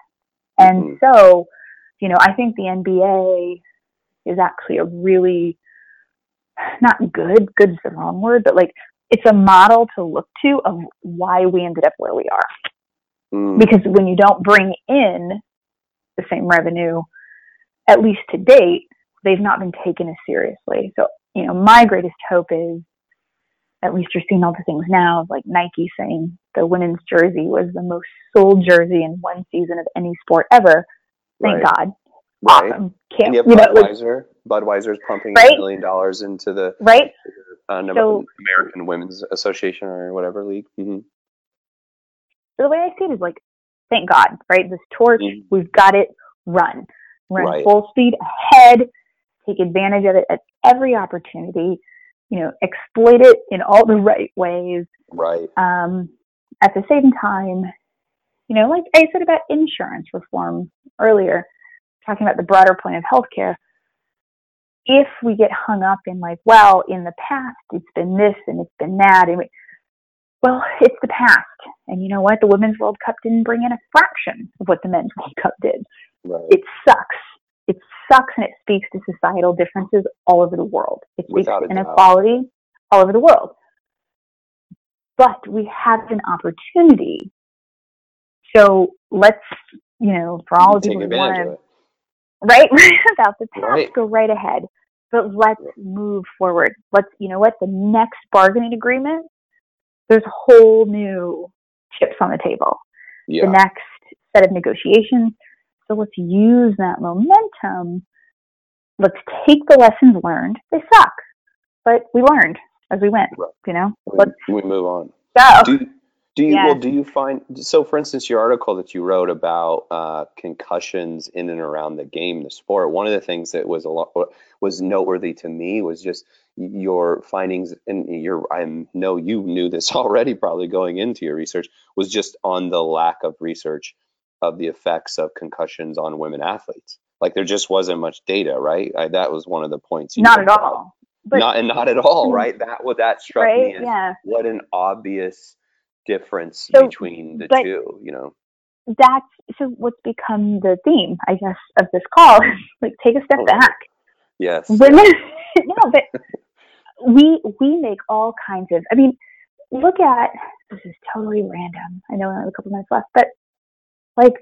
And mm-hmm. so, you know, I think the NBA is actually a really not good, good is the wrong word, but like it's a model to look to of why we ended up where we are. Mm. Because when you don't bring in the same revenue, at least to date, they've not been taken as seriously. So, you know, my greatest hope is at least you're seeing all the things now of like Nike saying the women's jersey was the most sold jersey in one season of any sport ever. Thank right. God. Right. Awesome. Can't, you, you Budweiser. Know, Budweiser's pumping right? a million dollars into the right. Uh, so, American Women's Association or whatever league. Mm-hmm. So the way I see it is like thank God, right? This torch, mm-hmm. we've got it, run. Run right. full speed ahead, take advantage of it at every opportunity, you know, exploit it in all the right ways. Right. Um, at the same time, you know, like I said about insurance reform earlier, talking about the broader point of healthcare, if we get hung up in like, well, in the past it's been this and it's been that, and we, well, it's the past. And you know what? The Women's World Cup didn't bring in a fraction of what the Men's [laughs] World Cup did. Right. It sucks. It sucks and it speaks to societal differences all over the world. It speaks Without to inequality all over the world. But we have an opportunity. So let's, you know, for all of you who want to, right, [laughs] about the past, right. go right ahead. But let's move forward. Let's, you know what, the next bargaining agreement there's whole new chips on the table. Yeah. The next set of negotiations. So let's use that momentum. Let's take the lessons learned. They suck, but we learned as we went. Right. You know, we, let's we move on. Go. Do, do you well? Do you find so? For instance, your article that you wrote about uh, concussions in and around the game, the sport. One of the things that was a lot was noteworthy to me was just your findings, and your I know you knew this [laughs] already, probably going into your research, was just on the lack of research of the effects of concussions on women athletes. Like there just wasn't much data, right? I, that was one of the points. not at all. But, not and not at all, mm-hmm. That what that struck right? me as yeah. what an obvious difference so, between the two, you know. That's so what's become the theme, I guess, of this call. like take a step oh, back. Yes. Women [laughs] no, but we we make all kinds of I mean, look at this is totally random. I know I have a couple minutes left, but like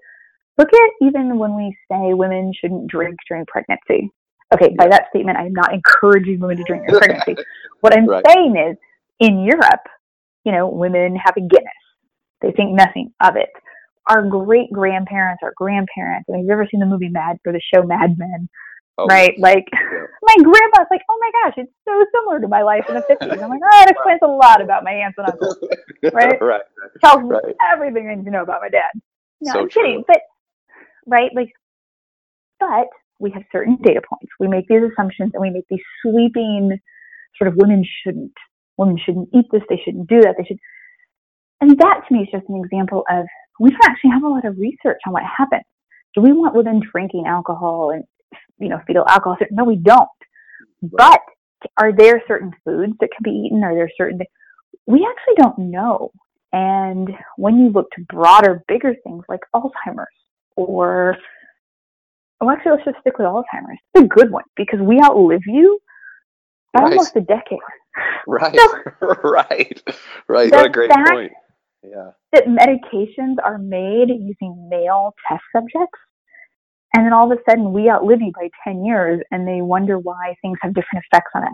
look at even when we say women shouldn't drink during pregnancy. Okay, by that statement I'm not encouraging women to drink during pregnancy. [laughs] what I'm right. saying is in Europe, you know, women have a Guinness. They think nothing of it. Our great grandparents, our grandparents, I mean, have you ever seen the movie Mad or the show Mad Men? Oh, right? Like yeah. [laughs] my grandma's like, oh my gosh, it's so similar to my life in the fifties. I'm like, oh, it explains a lot about my aunts and uncles. [laughs] Right? right. Tells right. me everything I need to know about my dad. No, so I'm true. kidding. But right, like but we have certain data points. We make these assumptions and we make these sweeping sort of women shouldn't. Women shouldn't eat this, they shouldn't do that, they should and that to me is just an example of we don't actually have a lot of research on what happens. Do we want women drinking alcohol and you know fetal alcohol? No, we don't. But are there certain foods that can be eaten? Are there certain we actually don't know. And when you look to broader, bigger things like Alzheimer's or well, actually, let's just stick with Alzheimer's. It's a good one because we outlive you by right. almost a decade. [laughs] Right, so, [laughs] right, right. What a great point. Yeah. That medications are made using male test subjects. And then all of a sudden we outlive you by 10 years and they wonder why things have different effects on us.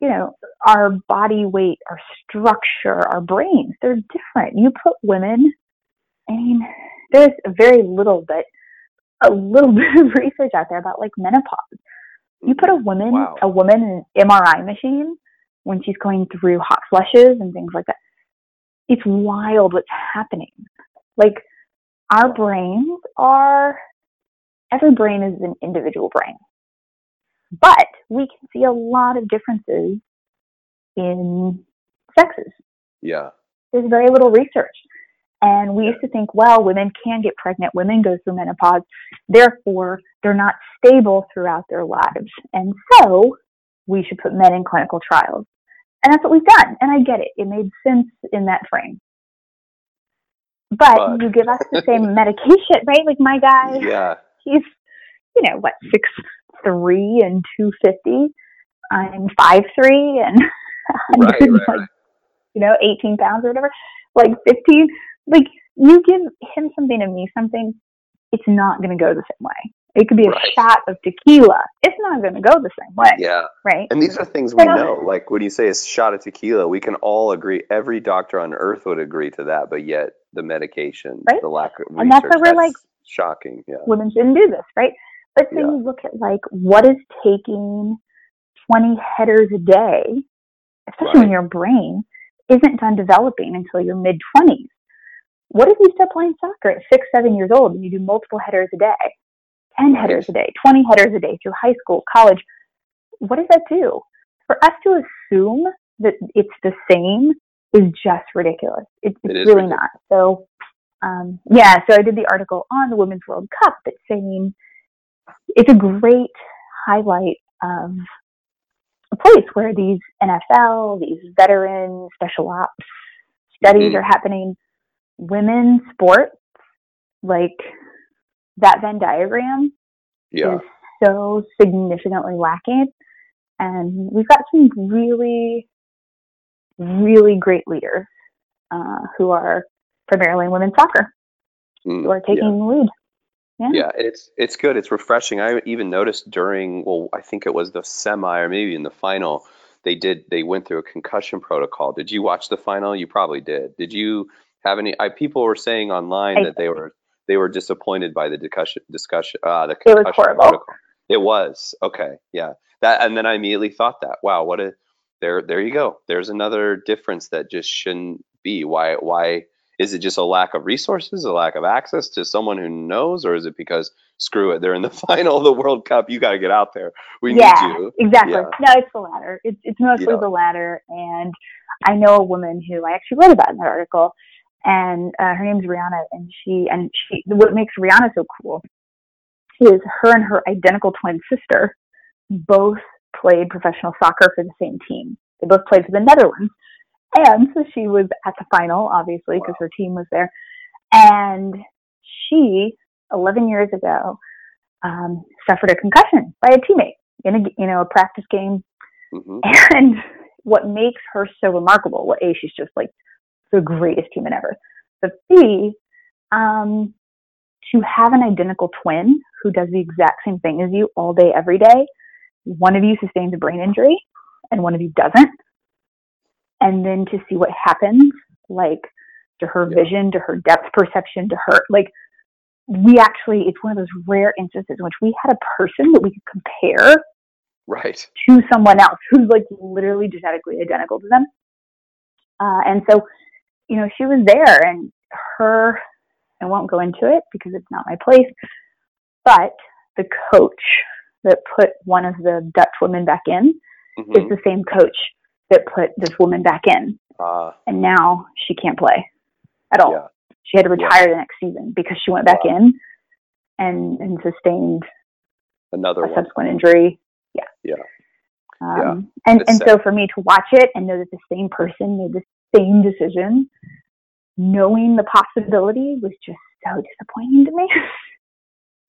You know, our body weight, our structure, our brains, they're different. You put women, I mean, there's very little, but a little [laughs] bit of research out there about like menopause. You put a mm-hmm. woman, wow. a woman in an MRI machine when she's going through hot flushes and things like that it's wild what's happening. Like our brains are every brain is an individual brain. But we can see a lot of differences in sexes. Yeah. There's very little research. And we used to think, well, women can get pregnant, women go through menopause, therefore they're not stable throughout their lives. And so we should put men in clinical trials. And that's what we've done. And I get it. It made sense in that frame. But, but. you give us the [laughs] same medication, right? Like my guy, yeah. he's, you know, what, six three and two fifty. I'm five three and [laughs] right, right, like, right. you know, eighteen pounds or whatever. Like fifteen. Like you give him something and me something, it's not gonna go the same way. It could be a right. shot of tequila. It's not going to go the same way. Yeah. Right. And these are things we know. Like when you say a shot of tequila, we can all agree. Every doctor on earth would agree to that. But yet the medication, right? the lack of research, and that's why we're like shocking. Yeah. Women shouldn't do this, right? But then yeah. you look at like what is taking 20 headers a day, especially right. when your brain isn't done developing until your mid 20s. What if you start playing soccer at six, seven years old and you do multiple headers a day? 10 headers a day, 20 headers a day through high school, college. What does that do? For us to assume that it's the same is just ridiculous. It, it's it really ridiculous. not. So, um, yeah, so I did the article on the Women's World Cup that's saying it's a great highlight of a place where these NFL, these veteran special ops studies mm-hmm. are happening. Women's sports, like that Venn diagram yeah. is so significantly lacking. And we've got some really, really great leaders uh, who are primarily women's soccer mm, who are taking yeah. the lead. Yeah. yeah, it's it's good. It's refreshing. I even noticed during well, I think it was the semi or maybe in the final, they did they went through a concussion protocol. Did you watch the final? You probably did. Did you have any? I, people were saying online I, that they were they were disappointed by the discussion discussion uh, the it was horrible. It was okay, yeah. That and then I immediately thought that wow, what a there there you go. There's another difference that just shouldn't be. Why why is it just a lack of resources, a lack of access to someone who knows, or is it because screw it, they're in the [laughs] final of the World Cup, you got to get out there. We yeah, need you. Exactly. Yeah. No, it's the latter. It's it's mostly yeah. the latter, and I know a woman who I actually wrote about in that article and uh, her name's Rihanna, and she and she what makes Rihanna so cool is her and her identical twin sister both played professional soccer for the same team. They both played for the Netherlands, and so she was at the final, obviously, because wow. her team was there. And she, 11 years ago, um, suffered a concussion by a teammate in a you know a practice game. Mm-hmm. [laughs] And what makes her so remarkable? Well, a she's just like the greatest human ever. But B, um, to have an identical twin who does the exact same thing as you all day, every day, one of you sustains a brain injury and one of you doesn't. And then to see what happens like to her Yeah. vision, to her depth perception, to her like we actually it's one of those rare instances in which we had a person that we could compare Right. to someone else who's like literally genetically identical to them. Uh, and so, you know, she was there and her, I won't go into it because it's not my place, but the coach that put one of the Dutch women back in is Mhm. the same coach that put this woman back in. Ah, And now she can't play at all. yeah. She had to Yeah. retire the next season because she went back Wow. in and, and sustained Another subsequent injury. Yeah. Yeah. Um, Yeah. And It's and sad. so for me to watch it and know that the same person made the same decision, knowing the possibility was just so disappointing to me. [laughs]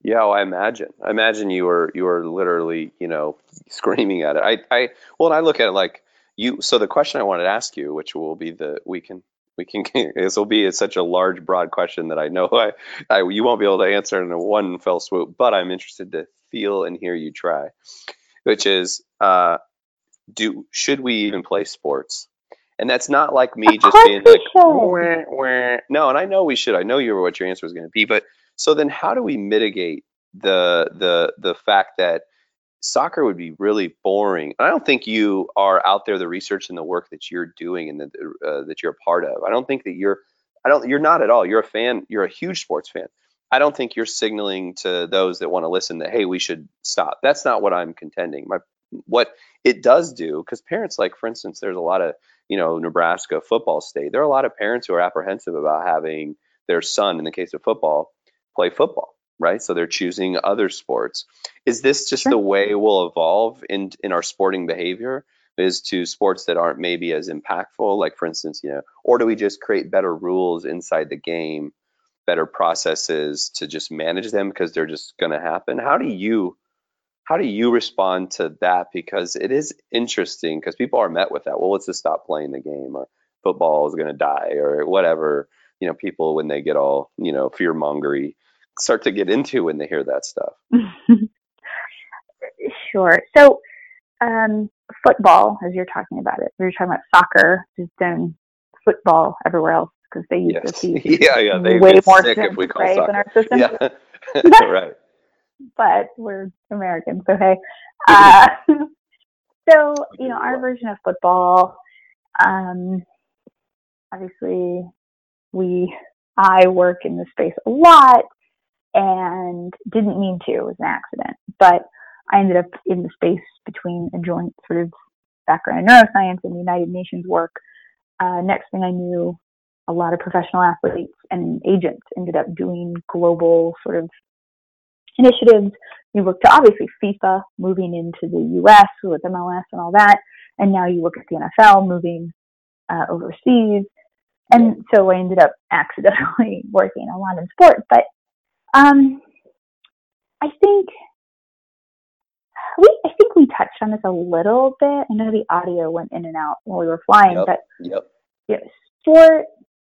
Yeah, well, I imagine. I imagine you were you were literally, you know, screaming at it. I, I well, I look at it like you. So the question I wanted to ask you, which will be the we can we can [laughs] this will be such a large, broad question that I know [laughs] I, I you won't be able to answer in a one fell swoop. But I'm interested to feel and hear you try, which is, uh, do should we even play sports? And that's not like me just being like. "Wah, wah." no, and I know we should. I know you were what your answer was going to be, but so then how do we mitigate the the the fact that soccer would be really boring? I don't think you are out there the research and the work that you're doing and that uh, that you're a part of. I don't think that you're I don't you're not at all. You're a fan, you're a huge sports fan. I don't think you're signaling to those that want to listen that hey, we should stop. That's not what I'm contending. My what it does do because parents like for instance there's a lot of you know Nebraska football state. There are a lot of parents who are apprehensive about having their son in the case of football play football, right? So they're choosing other sports. Is this just Sure. the way we'll evolve in in our sporting behavior? Is to sports that aren't maybe as impactful, like for instance, you know, or do we just create better rules inside the game, better processes to just manage them because they're just going to happen? How do you how do you respond to that? Because it is interesting because people are met with that. Well, let's just stop playing the game, or football is going to die, or whatever. You know, people when they get all you know fear mongery start to get into when they hear that stuff. [laughs] sure. So, um, football, as you're talking about it, we were talking about soccer, just done football everywhere else because they use Yes, [laughs] the yeah, yeah. They way more sick if we call phrase in soccer. our system. Yeah, [laughs] right. But we're American, so hey. [laughs] Uh, [laughs] so you know, our version of football. Um, obviously, we I work in the space a lot, and didn't mean to. It was an accident, but I ended up in the space between a joint sort of background in neuroscience and the United Nations work. Uh, next thing I knew, a lot of professional athletes and agents ended up doing global sort of initiatives. You look to obviously FIFA moving into the US with MLS and all that, and now you look at the NFL moving uh, overseas. And so I ended up accidentally [laughs] working a lot in sport. But um, I think we I think we touched on this a little bit. I know the audio went in and out while we were flying, Yep. but Yep. know, sport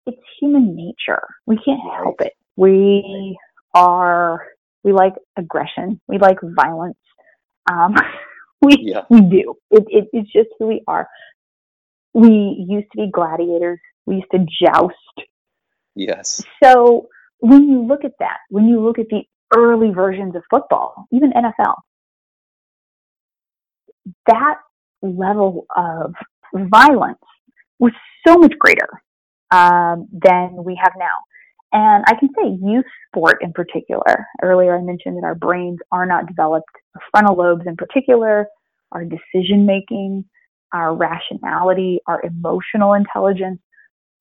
it's human nature. We can't help it. We are we like aggression. We like violence. Um, [laughs] we Yeah. we do. It, it it's just who we are. We used to be gladiators. We used to joust. Yes. So when you look at that, when you look at the early versions of football, even NFL, that level of violence was so much greater um, than we have now. And I can say youth sport in particular. Earlier I mentioned that our brains are not developed. Our frontal lobes in particular, our decision making, our rationality, our emotional intelligence,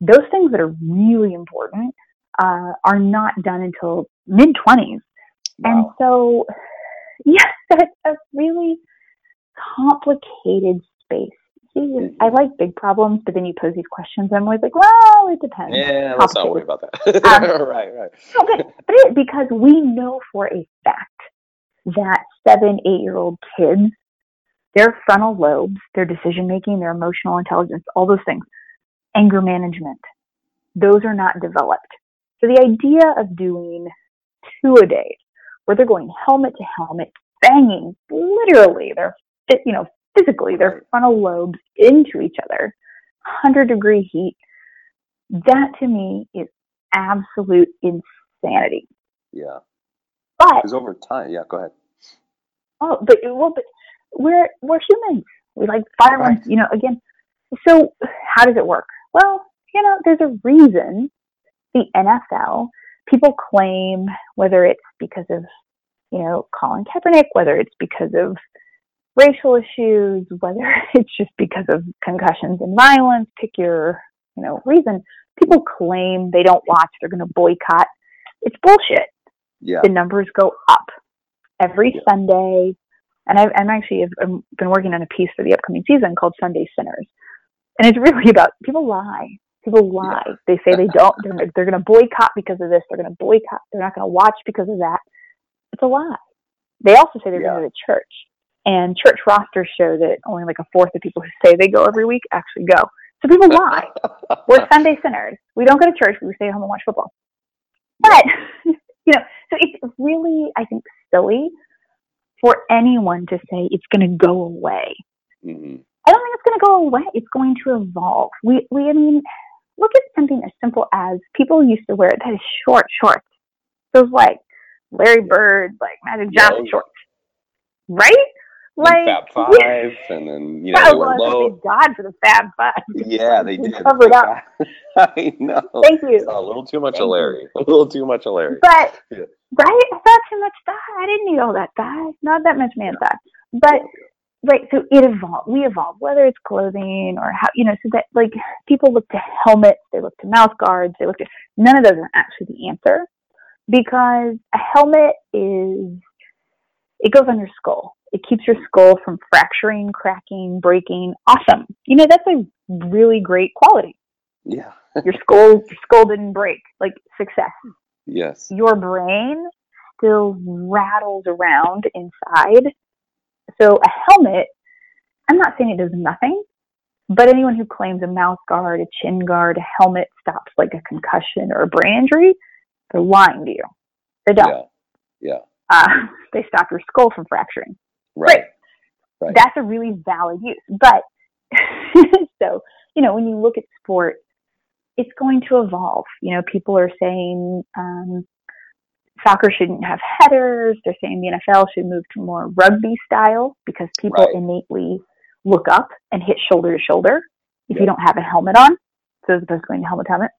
those things that are really important uh, are not done until mid 20s. And so, [laughs] yes, that's a really complicated space. I like big problems, but then you pose these questions, and I'm always like, well, it depends. Yeah, let's not worry about that. Um, [laughs] right, right. No, but, but it, because we know for a fact that seven, eight year old kids, their frontal lobes, their decision making, their emotional intelligence, all those things, anger management, those are not developed. So the idea of doing two a day, where they're going helmet to helmet, banging literally their, you know, physically their frontal lobes into each other, 100 degree heat, That to me is absolute insanity. Yeah. But Because over time, yeah, go ahead. oh, but well, but we're we're humans. We like violence, Right. you know. Again, so how does it work? Well, you know, there's a reason the NFL people claim whether it's because of you know Colin Kaepernick, whether it's because of racial issues, whether [laughs] it's just because of concussions and violence, pick your you know reason. People claim they don't watch, they're going to boycott. It's bullshit Yeah. the numbers go up every Yeah. Sunday. And I've, I'm actually have I'm been working on a piece for the upcoming season called Sunday Sinners, and it's really about people lie. People lie. They say they don't. They're, they're going to boycott because of this. They're going to boycott. They're not going to watch because of that. It's a lie. They also say they're Yeah. going to the church, and church rosters show that only like a fourth of people who say they go every week actually go. So people [laughs] lie. We're Sunday sinners. We don't go to church. We stay home and watch football. But [laughs] you know, so it's really, I think, silly for anyone to say it's going to go away. hmm I don't think it's going to go away. It's going to evolve. We, we, I mean, look at something as simple as people used to wear that is short shorts. Those like Larry Bird, like Magic Johnson Yeah. shorts, right? Like Fab [laughs] Five, and then you know Yeah, they were low. thank God for the Fab Five. Yeah, they did. covered up. [laughs] I know. Thank you. A little too much Thank of you. [laughs] A little too much of Larry. But Yeah. right, I thought too much thigh. I didn't need all that thigh. Not that much man thigh. But right, so it evolved. We evolved, whether it's clothing or how you know, so that like people look to helmets, they look to mouth guards, they look to none of those are actually the answer because a helmet is it goes on your skull. It keeps your skull from fracturing, cracking, breaking. Awesome. You know, that's a really great quality. Yeah. [laughs] Your skull your skull didn't break. Like success Yes. your brain still rattles around inside. So a helmet, I'm not saying it does nothing, but anyone who claims a mouth guard, a chin guard, a helmet stops like a concussion or a brain injury, they're lying to you. They don't. Yeah. Yeah. Uh, [laughs] they stop your skull from fracturing. Right. Right. That's a really valid use. But [laughs] so, you know, when you look at sport, it's going to evolve. You know, people are saying um, soccer shouldn't have headers. They're saying the NFL should move to more rugby style because people Right. innately look up and hit shoulder to shoulder if Yeah. you don't have a helmet on. So as opposed to going to helmet to helmet.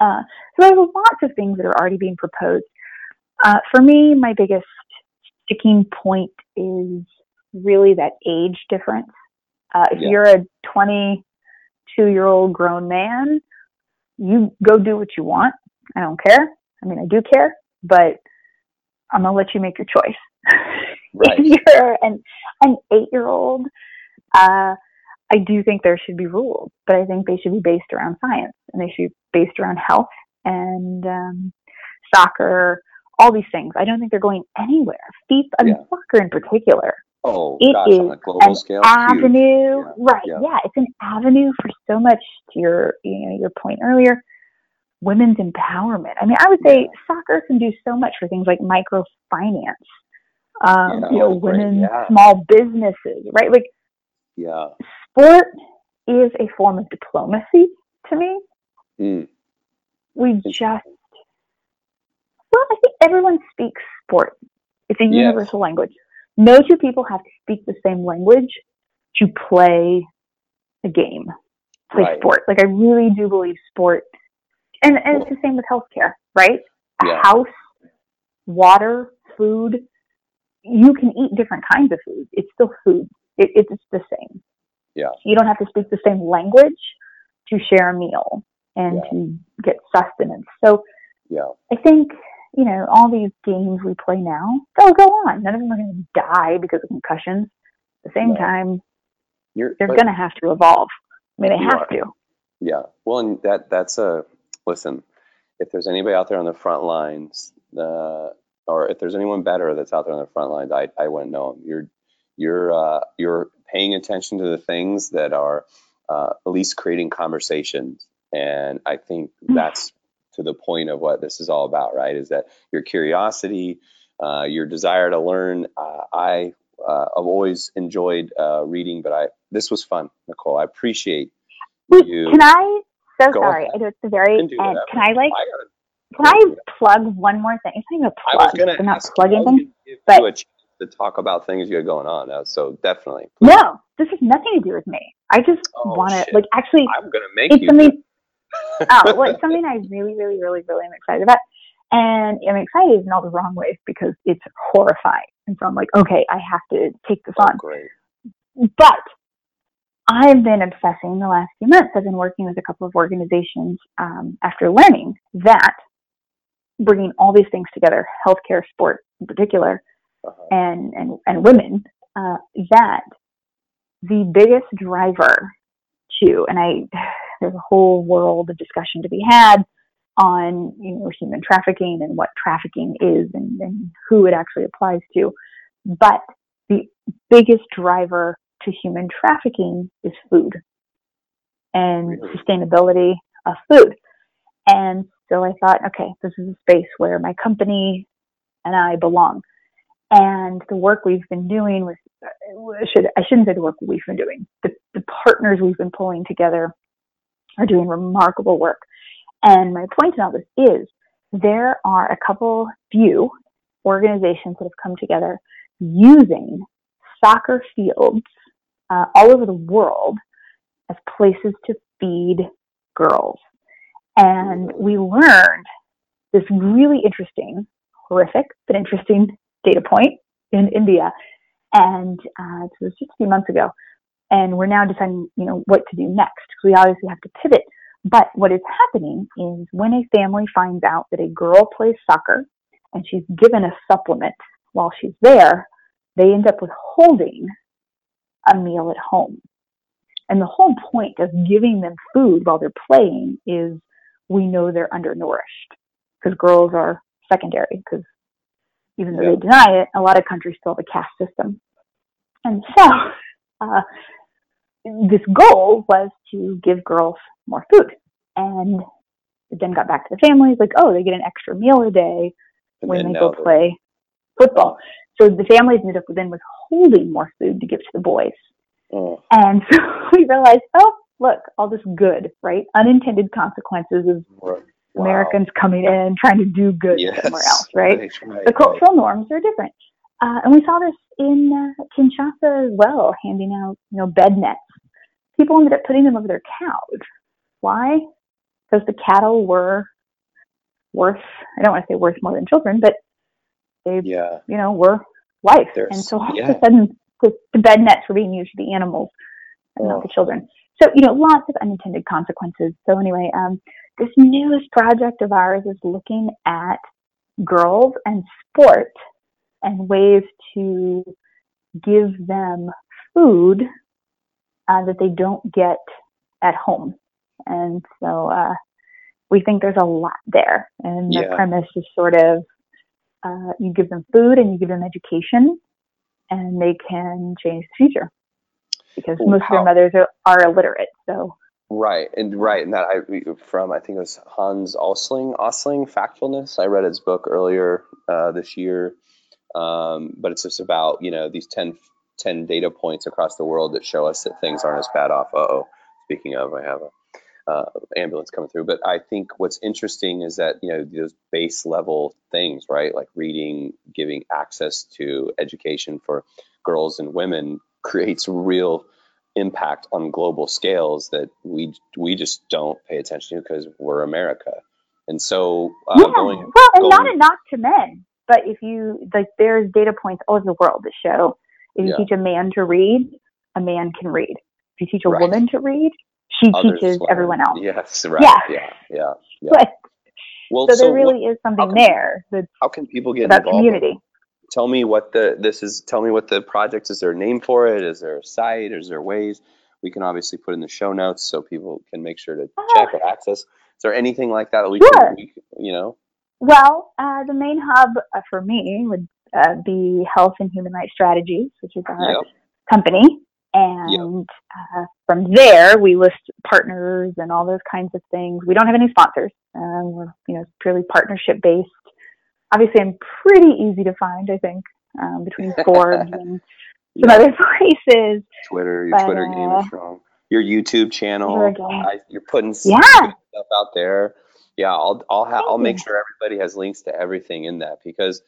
Uh, so there's lots of things that are already being proposed. Uh, for me, my biggest sticking point is really that age difference. Uh, if Yeah. you're a 22 year old grown man, you go do what you want. I don't care. I mean, I do care, but I'm gonna let you make your choice. [laughs] Right. if you're an an eight year old, uh, I do think there should be rules, but I think they should be based around science and they should be based around health and um, soccer, all these things. I don't think they're going anywhere. FIFA and Yeah. soccer in particular Oh It gosh, is on a global an scale, avenue, Yeah, right? yeah. Yeah. it's an avenue for so much. To your, you know, your point earlier, women's empowerment. I mean, I would say soccer can do so much for things like microfinance. Um, you know, yeah. small businesses, right? Like Yeah. sport is a form of diplomacy to me. Mm. We just, well, I think everyone speaks sport. It's a Yes. universal language. No two people have to speak the same language to play a game, play Right. sport. Like I really do believe sport, and and it's the same with healthcare, right? Yeah. house, water, food. You can eat different kinds of food. It's still food. It, it's the same. Yeah. You don't have to speak the same language to share a meal and Yeah. to get sustenance. So Yeah. I think, you know, all these games we play now, they'll go on. None of them are going to die because of concussions. At the same No. time, You're they're going to have to evolve. I mean, they have are. to. Yeah. Well, and that that's a listen. If there's anybody out there on the front lines, uh, or if there's anyone better that's out there on the front lines, I I wouldn't know 'em. You're you're uh, you're paying attention to the things that are uh, at least creating conversations, and I think Mm. that's to the point of what this is all about, right? Is that your curiosity, uh, your desire to learn. Uh, I uh, I've always enjoyed uh, reading, but I this was fun, Nicole. I appreciate Wait, you. can I so Go sorry. ahead. I know it's the very can end. Can I like? Can I plug one more thing? It's not even a I plug. was gonna I'm not plugging things. but- you to talk about things you got going on. So definitely. No, this has nothing to do with me. I just Oh, want to like actually. I'm gonna make It's you. something. [laughs] oh, well, it's [laughs] something I really, really, really, really am excited about. And I'm excited in all the wrong ways because it's horrifying. And so I'm like, okay, I have to take this Oh, on. But I've been obsessing the last few months. I've been working with a couple of organizations um, after learning that bringing all these things together, healthcare, sport in particular, Uh-huh. and and and women, uh, that the biggest driver to, and I, there's a whole world of discussion to be had on you know human trafficking and what trafficking is and, and who it actually applies to, but the biggest driver to human trafficking is food and Really? sustainability of food. And so I thought, okay, this is a space where my company and I belong. And the work we've been doing with, I should I shouldn't say the work we've been doing. The, the partners we've been pulling together are doing remarkable work. And my point in all this is there are a couple few organizations that have come together using soccer fields uh, all over the world as places to feed girls. And we learned this really interesting, horrific, but interesting data point in India. And uh, it was just a few months ago. And we're now deciding, you know, what to do next. Because we obviously have to pivot. But what is happening is when a family finds out that a girl plays soccer and she's given a supplement while she's there, they end up withholding a meal at home. And the whole point of giving them food while they're playing is we know they're undernourished because girls are secondary because even though Yeah. they deny it, a lot of countries still have a caste system. And so [laughs] uh, this goal was to give girls more food. And it then got back to the families like, oh, they get an extra meal a day when they go play football. So the families ended up then withholding more food to give to the boys. Oh, And [laughs] so we realized, oh, look, all this good, right? Unintended consequences of right. Wow. Americans coming in trying to do good Yes. somewhere else, right? Right, right, The cultural norms are different. Uh, and we saw this in uh, Kinshasa as well, handing out, you know, bed nets. People ended up putting them over their cows. Why? Because the cattle were worth, I don't want to say worth more than children, but they Yeah. you know, were life. There's- and so all yeah. of a sudden, the, the bed nets were being used for the animals and Oh. not the children. So, you know, lots of unintended consequences. So, anyway, um, this newest project of ours is looking at girls and sport and ways to give them food uh, that they don't get at home. And so uh, we think there's a lot there. And the Yeah. premise is sort of uh, you give them food and you give them education, and they can change the future because Ooh, most of their mothers are, are illiterate. So Right, and right, and that I from I think it was Hans Osling, Osling, Factfulness. I read his book earlier uh, this year, um, but it's just about you know these 10, 10 data points across the world that show us that things aren't as bad off. Uh oh, speaking of, I have a uh, ambulance coming through. But I think what's interesting is that you know those base level things, right, like reading, giving access to education for girls and women creates real impact on global scales that we we just don't pay attention to because we're America. And so uh, yeah, going well, and not a knock to men, but if you like, there's data points all over the world that show if you Yeah. teach a man to read, a man can read. If you teach a Right. woman to read, she others teaches learn. everyone else. Yes, right. Yeah. Yeah, yeah, yeah. But, Well, so, so, there really is something come- there that's how can people get about involved? community. Tell me what the this is. Tell me what the project is. There a name for it? Is there a site? Is there ways we can obviously put in the show notes so people can make sure to Uh, check or access? Is there anything like that that we Sure. can, you know? Well, uh, the main hub uh, for me would uh, be Health and Human Rights Strategies, which is our Yep. company. And uh, from there, we list partners and all those kinds of things. We don't have any sponsors. Um, we're you know purely partnership based. Obviously, I'm pretty easy to find. I think um, between [laughs] Forbes and some Yeah. other [laughs] places. Twitter, your but, Twitter game uh, is strong. your YouTube channel. There we go. I, you're putting some Yeah. stuff out there. Yeah, I'll I'll ha- I'll make sure everybody has links to everything in that because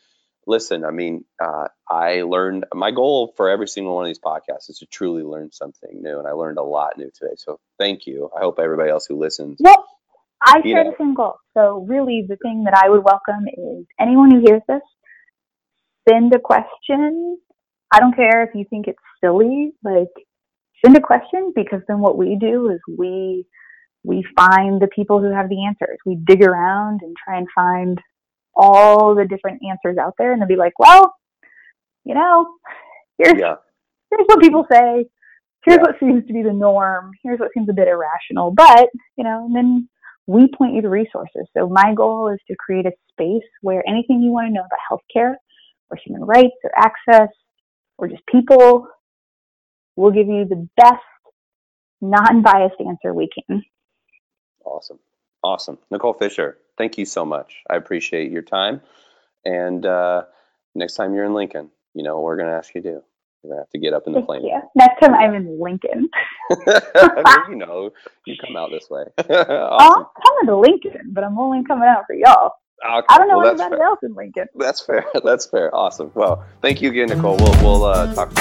listen, I mean, uh, I learned my goal for every single one of these podcasts is to truly learn something new, and I learned a lot new today. So thank you. I hope everybody else who listens. Yep. I share the same goal. So really, the thing that I would welcome is anyone who hears this, send a question. I don't care if you think it's silly, like send a question because then what we do is we we find the people who have the answers. We dig around and try and find all the different answers out there, and they'll be like, well, you know, here's Yeah, here's what people say. Here's Yeah. what seems to be the norm. Here's what seems a bit irrational. But, you know, and then we point you to resources. So my goal is to create a space where anything you want to know about healthcare or human rights or access or just people, we'll give you the best non-biased answer we can. awesome, awesome. Nicole Fisher, thank you so much. I appreciate your time. And uh, next time you're in Lincoln, you know what we're gonna ask you to do. You're gonna have to get up in the Thank plane. you. Next time I'm in Lincoln. [laughs] I mean, you know, you come out this way. [laughs] I'm coming to Lincoln, but I'm only coming out for y'all. Okay, I don't know well, anybody fair. else in Lincoln. That's fair. [laughs] That's fair. Awesome. Well, thank you again, Nicole. We'll we'll uh, talk.